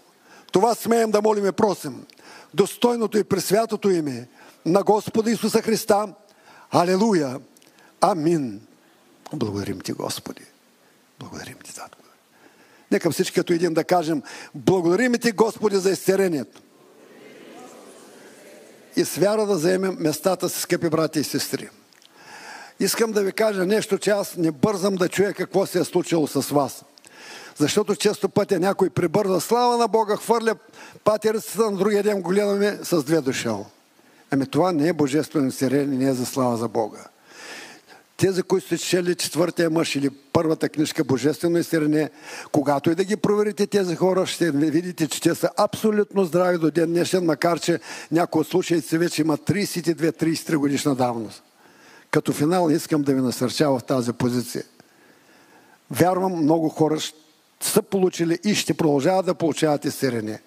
Това смеем да молим и просим. Достойното и пресвятото име на Господа Исуса Христа. Алелуя! Амин! Благодарим ти, Господи! Благодарим ти, Татко! Нека всички като един да кажем Благодарим ти, Господи, за изцерението. И с вяра да заемем местата си, скъпи брати и сестри. Искам да ви кажа нещо, че аз не бързам да чуя какво се е случило с вас. Защото често пътя някой прибърза слава на Бога, хвърля патерицата на другия ден го с две дошъл. Ами това не е божествено сирение, не е за слава за Бога. Тези, които сте чели четвъртия мъж или първата книжка Божествено изцеление, когато и да ги проверите тези хора, ще видите, че те са абсолютно здрави до ден днешен, макар че някои от случаите вече имат 32-33 годишна давност. Като финал искам да ви насърча в тази позиция. Вярвам, много хора са получили и ще продължават да получават изцеление.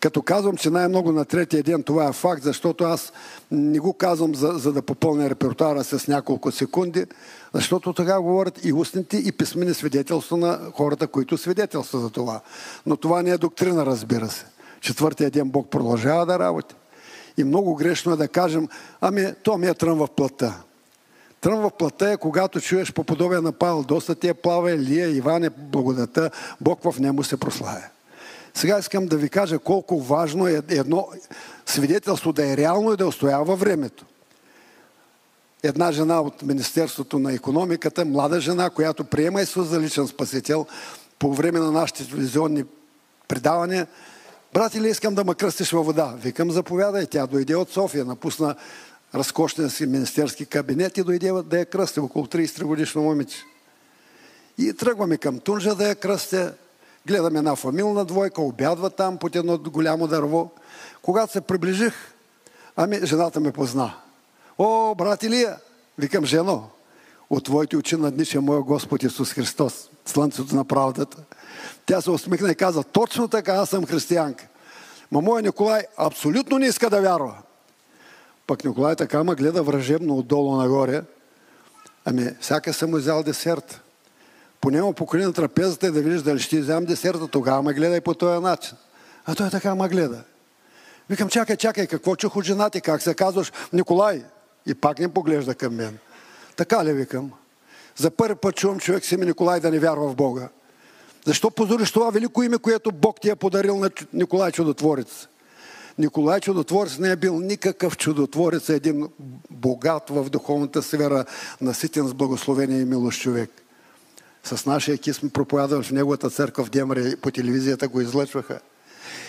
Като казвам, че най-много на третия ден, това е факт, защото аз не го казвам за, за да попълня репертуара с няколко секунди, защото така говорят и устните, и писмени свидетелства на хората, които свидетелства за това. Но това не е доктрина, разбира се. Четвъртия ден Бог продължава да работи. И много грешно е да кажем, ами то ми е трън в плътта. Трън в плата е, когато чуеш по подобие на Павел, доста ти е плава, Илия, Иван е благодата, Бог в нему се прославя. Сега искам да ви кажа колко важно е едно свидетелство да е реално и да устоява времето. Една жена от Министерството на економиката, млада жена, която приема Исус за личен спасител, по време на нашите телевизионни предавания, брати ли искам да ме кръстиш във вода? Викам, заповядай. Тя дойде от София, напусна разкошния си министерски кабинет и дойде да я кръсти, около 33 годишно момиче. И тръгваме към Тунжа да я кръстя, гледаме една фамилна двойка, обядва там под едно голямо дърво. Когато се приближих, ами жената ме позна. О, брат Илия! Викам, жено, от твоите очи наднича моя Господ Исус Христос, слънцето на правдата. Тя се усмихна и каза, точно така, аз съм християнка. Ма моя Николай абсолютно не иска да вярва. Пък Николай така ма гледа вражебно отдолу нагоре. Ами, всяка съм взял десерт. Понема поколи на трапезата и да видиш дали ще вземам десерта, тогава ме гледай по този начин. А той така ма гледа. Викам, чакай, чакай, какво чух от жена ти, как се казваш? Николай. И пак не поглежда към мен. Така ли викам? За първи път чувам човек си ми Николай да не вярва в Бога. Защо позориш това велико име, което Бог ти е подарил на Николай Чудотворец? Николай Чудотворец не е бил никакъв чудотворец, е един богат в духовната сфера, наситен с благословение и милост човек. С нашия екип сме проповядали в неговата църква в Демре, по телевизията го излъчваха.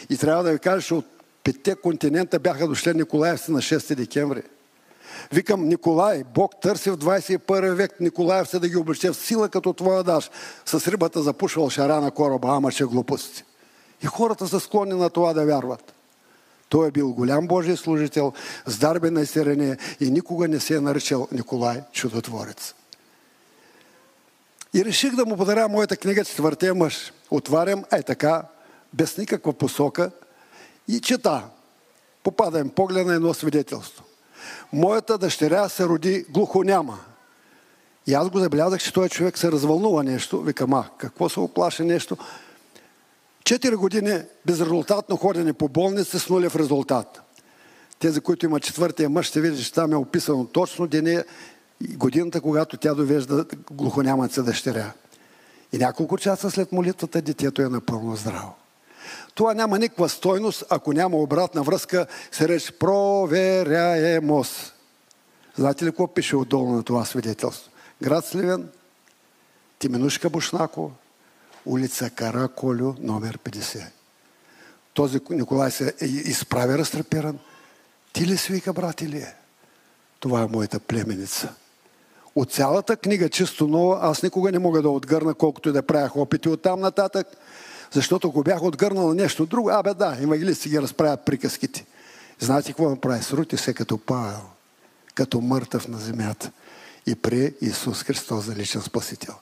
И трябва да ви кажа, че от петте континента бяха дошли Николаевци на 6 декември. Викам, Николай, Бог търси в 21 век Николаевци да ги облече в сила като твоя даш. С рибата запушвал шара на кораба, ама че глупости. И хората са склонни на това да вярват. Той е бил голям Божий служител, с дарби на изцеление и никога не се е наричал Николай Чудотворец. И реших да му подаря моята книга Четвъртия мъж. Отварям, е така, без никаква посока и чета. Попадам поглед на едно свидетелство. Моята дъщеря се роди глухоняма. И аз го забелязах, че този човек се развълнува нещо. Викам, а, какво се оплаше нещо? Четири години безрезултатно ходене по болница с нулев резултат. Тези, които имат четвъртия мъж, ще видят, че там е описано точно деня и годината, когато тя довежда глухонямата дъщеря. И няколко часа след молитвата детето е напълно здраво. това няма никаква стойност, ако няма обратна връзка, се реч проверяемост. Знаете ли какво пише отдолу на това свидетелство? Град Сливен, Тименушка Бушнако, улица Кара Колю, номер 50. Този Николай се изправи разтрепиран. Ти ли си вика, брат, или е? Това е моята племеница. От цялата книга, чисто нова, аз никога не мога да отгърна, колкото и да правях опити от там нататък, защото ако бях отгърнал на нещо друго, абе да, евангелисти ги разправят приказките. Знаете какво направи? Срути се като Павел, като мъртъв на земята и при Исус Христос за личен спасител.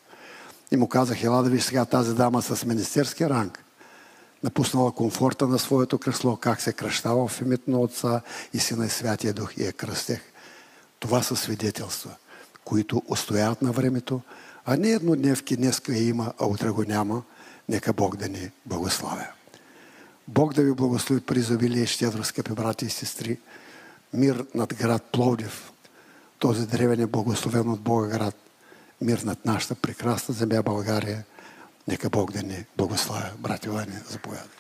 И му казах, ела да виж сега тази дама с министерски ранг, напуснала комфорта на своето кресло, как се кръщава в името на Отца и Сина и Святия Дух и я кръстех. Това са свидетелства, които устояват на времето, а не еднодневки днеска я има, а утре го няма. Нека Бог да ни благославя. Бог да ви благослови при изобилие и щедро, скъпи брати и сестри. Мир над град Пловдив, този древен е благословен от Бога град. Мир над нашата прекрасна земя България. Нека Бог да ни благославя. Брати Вани, заповядай.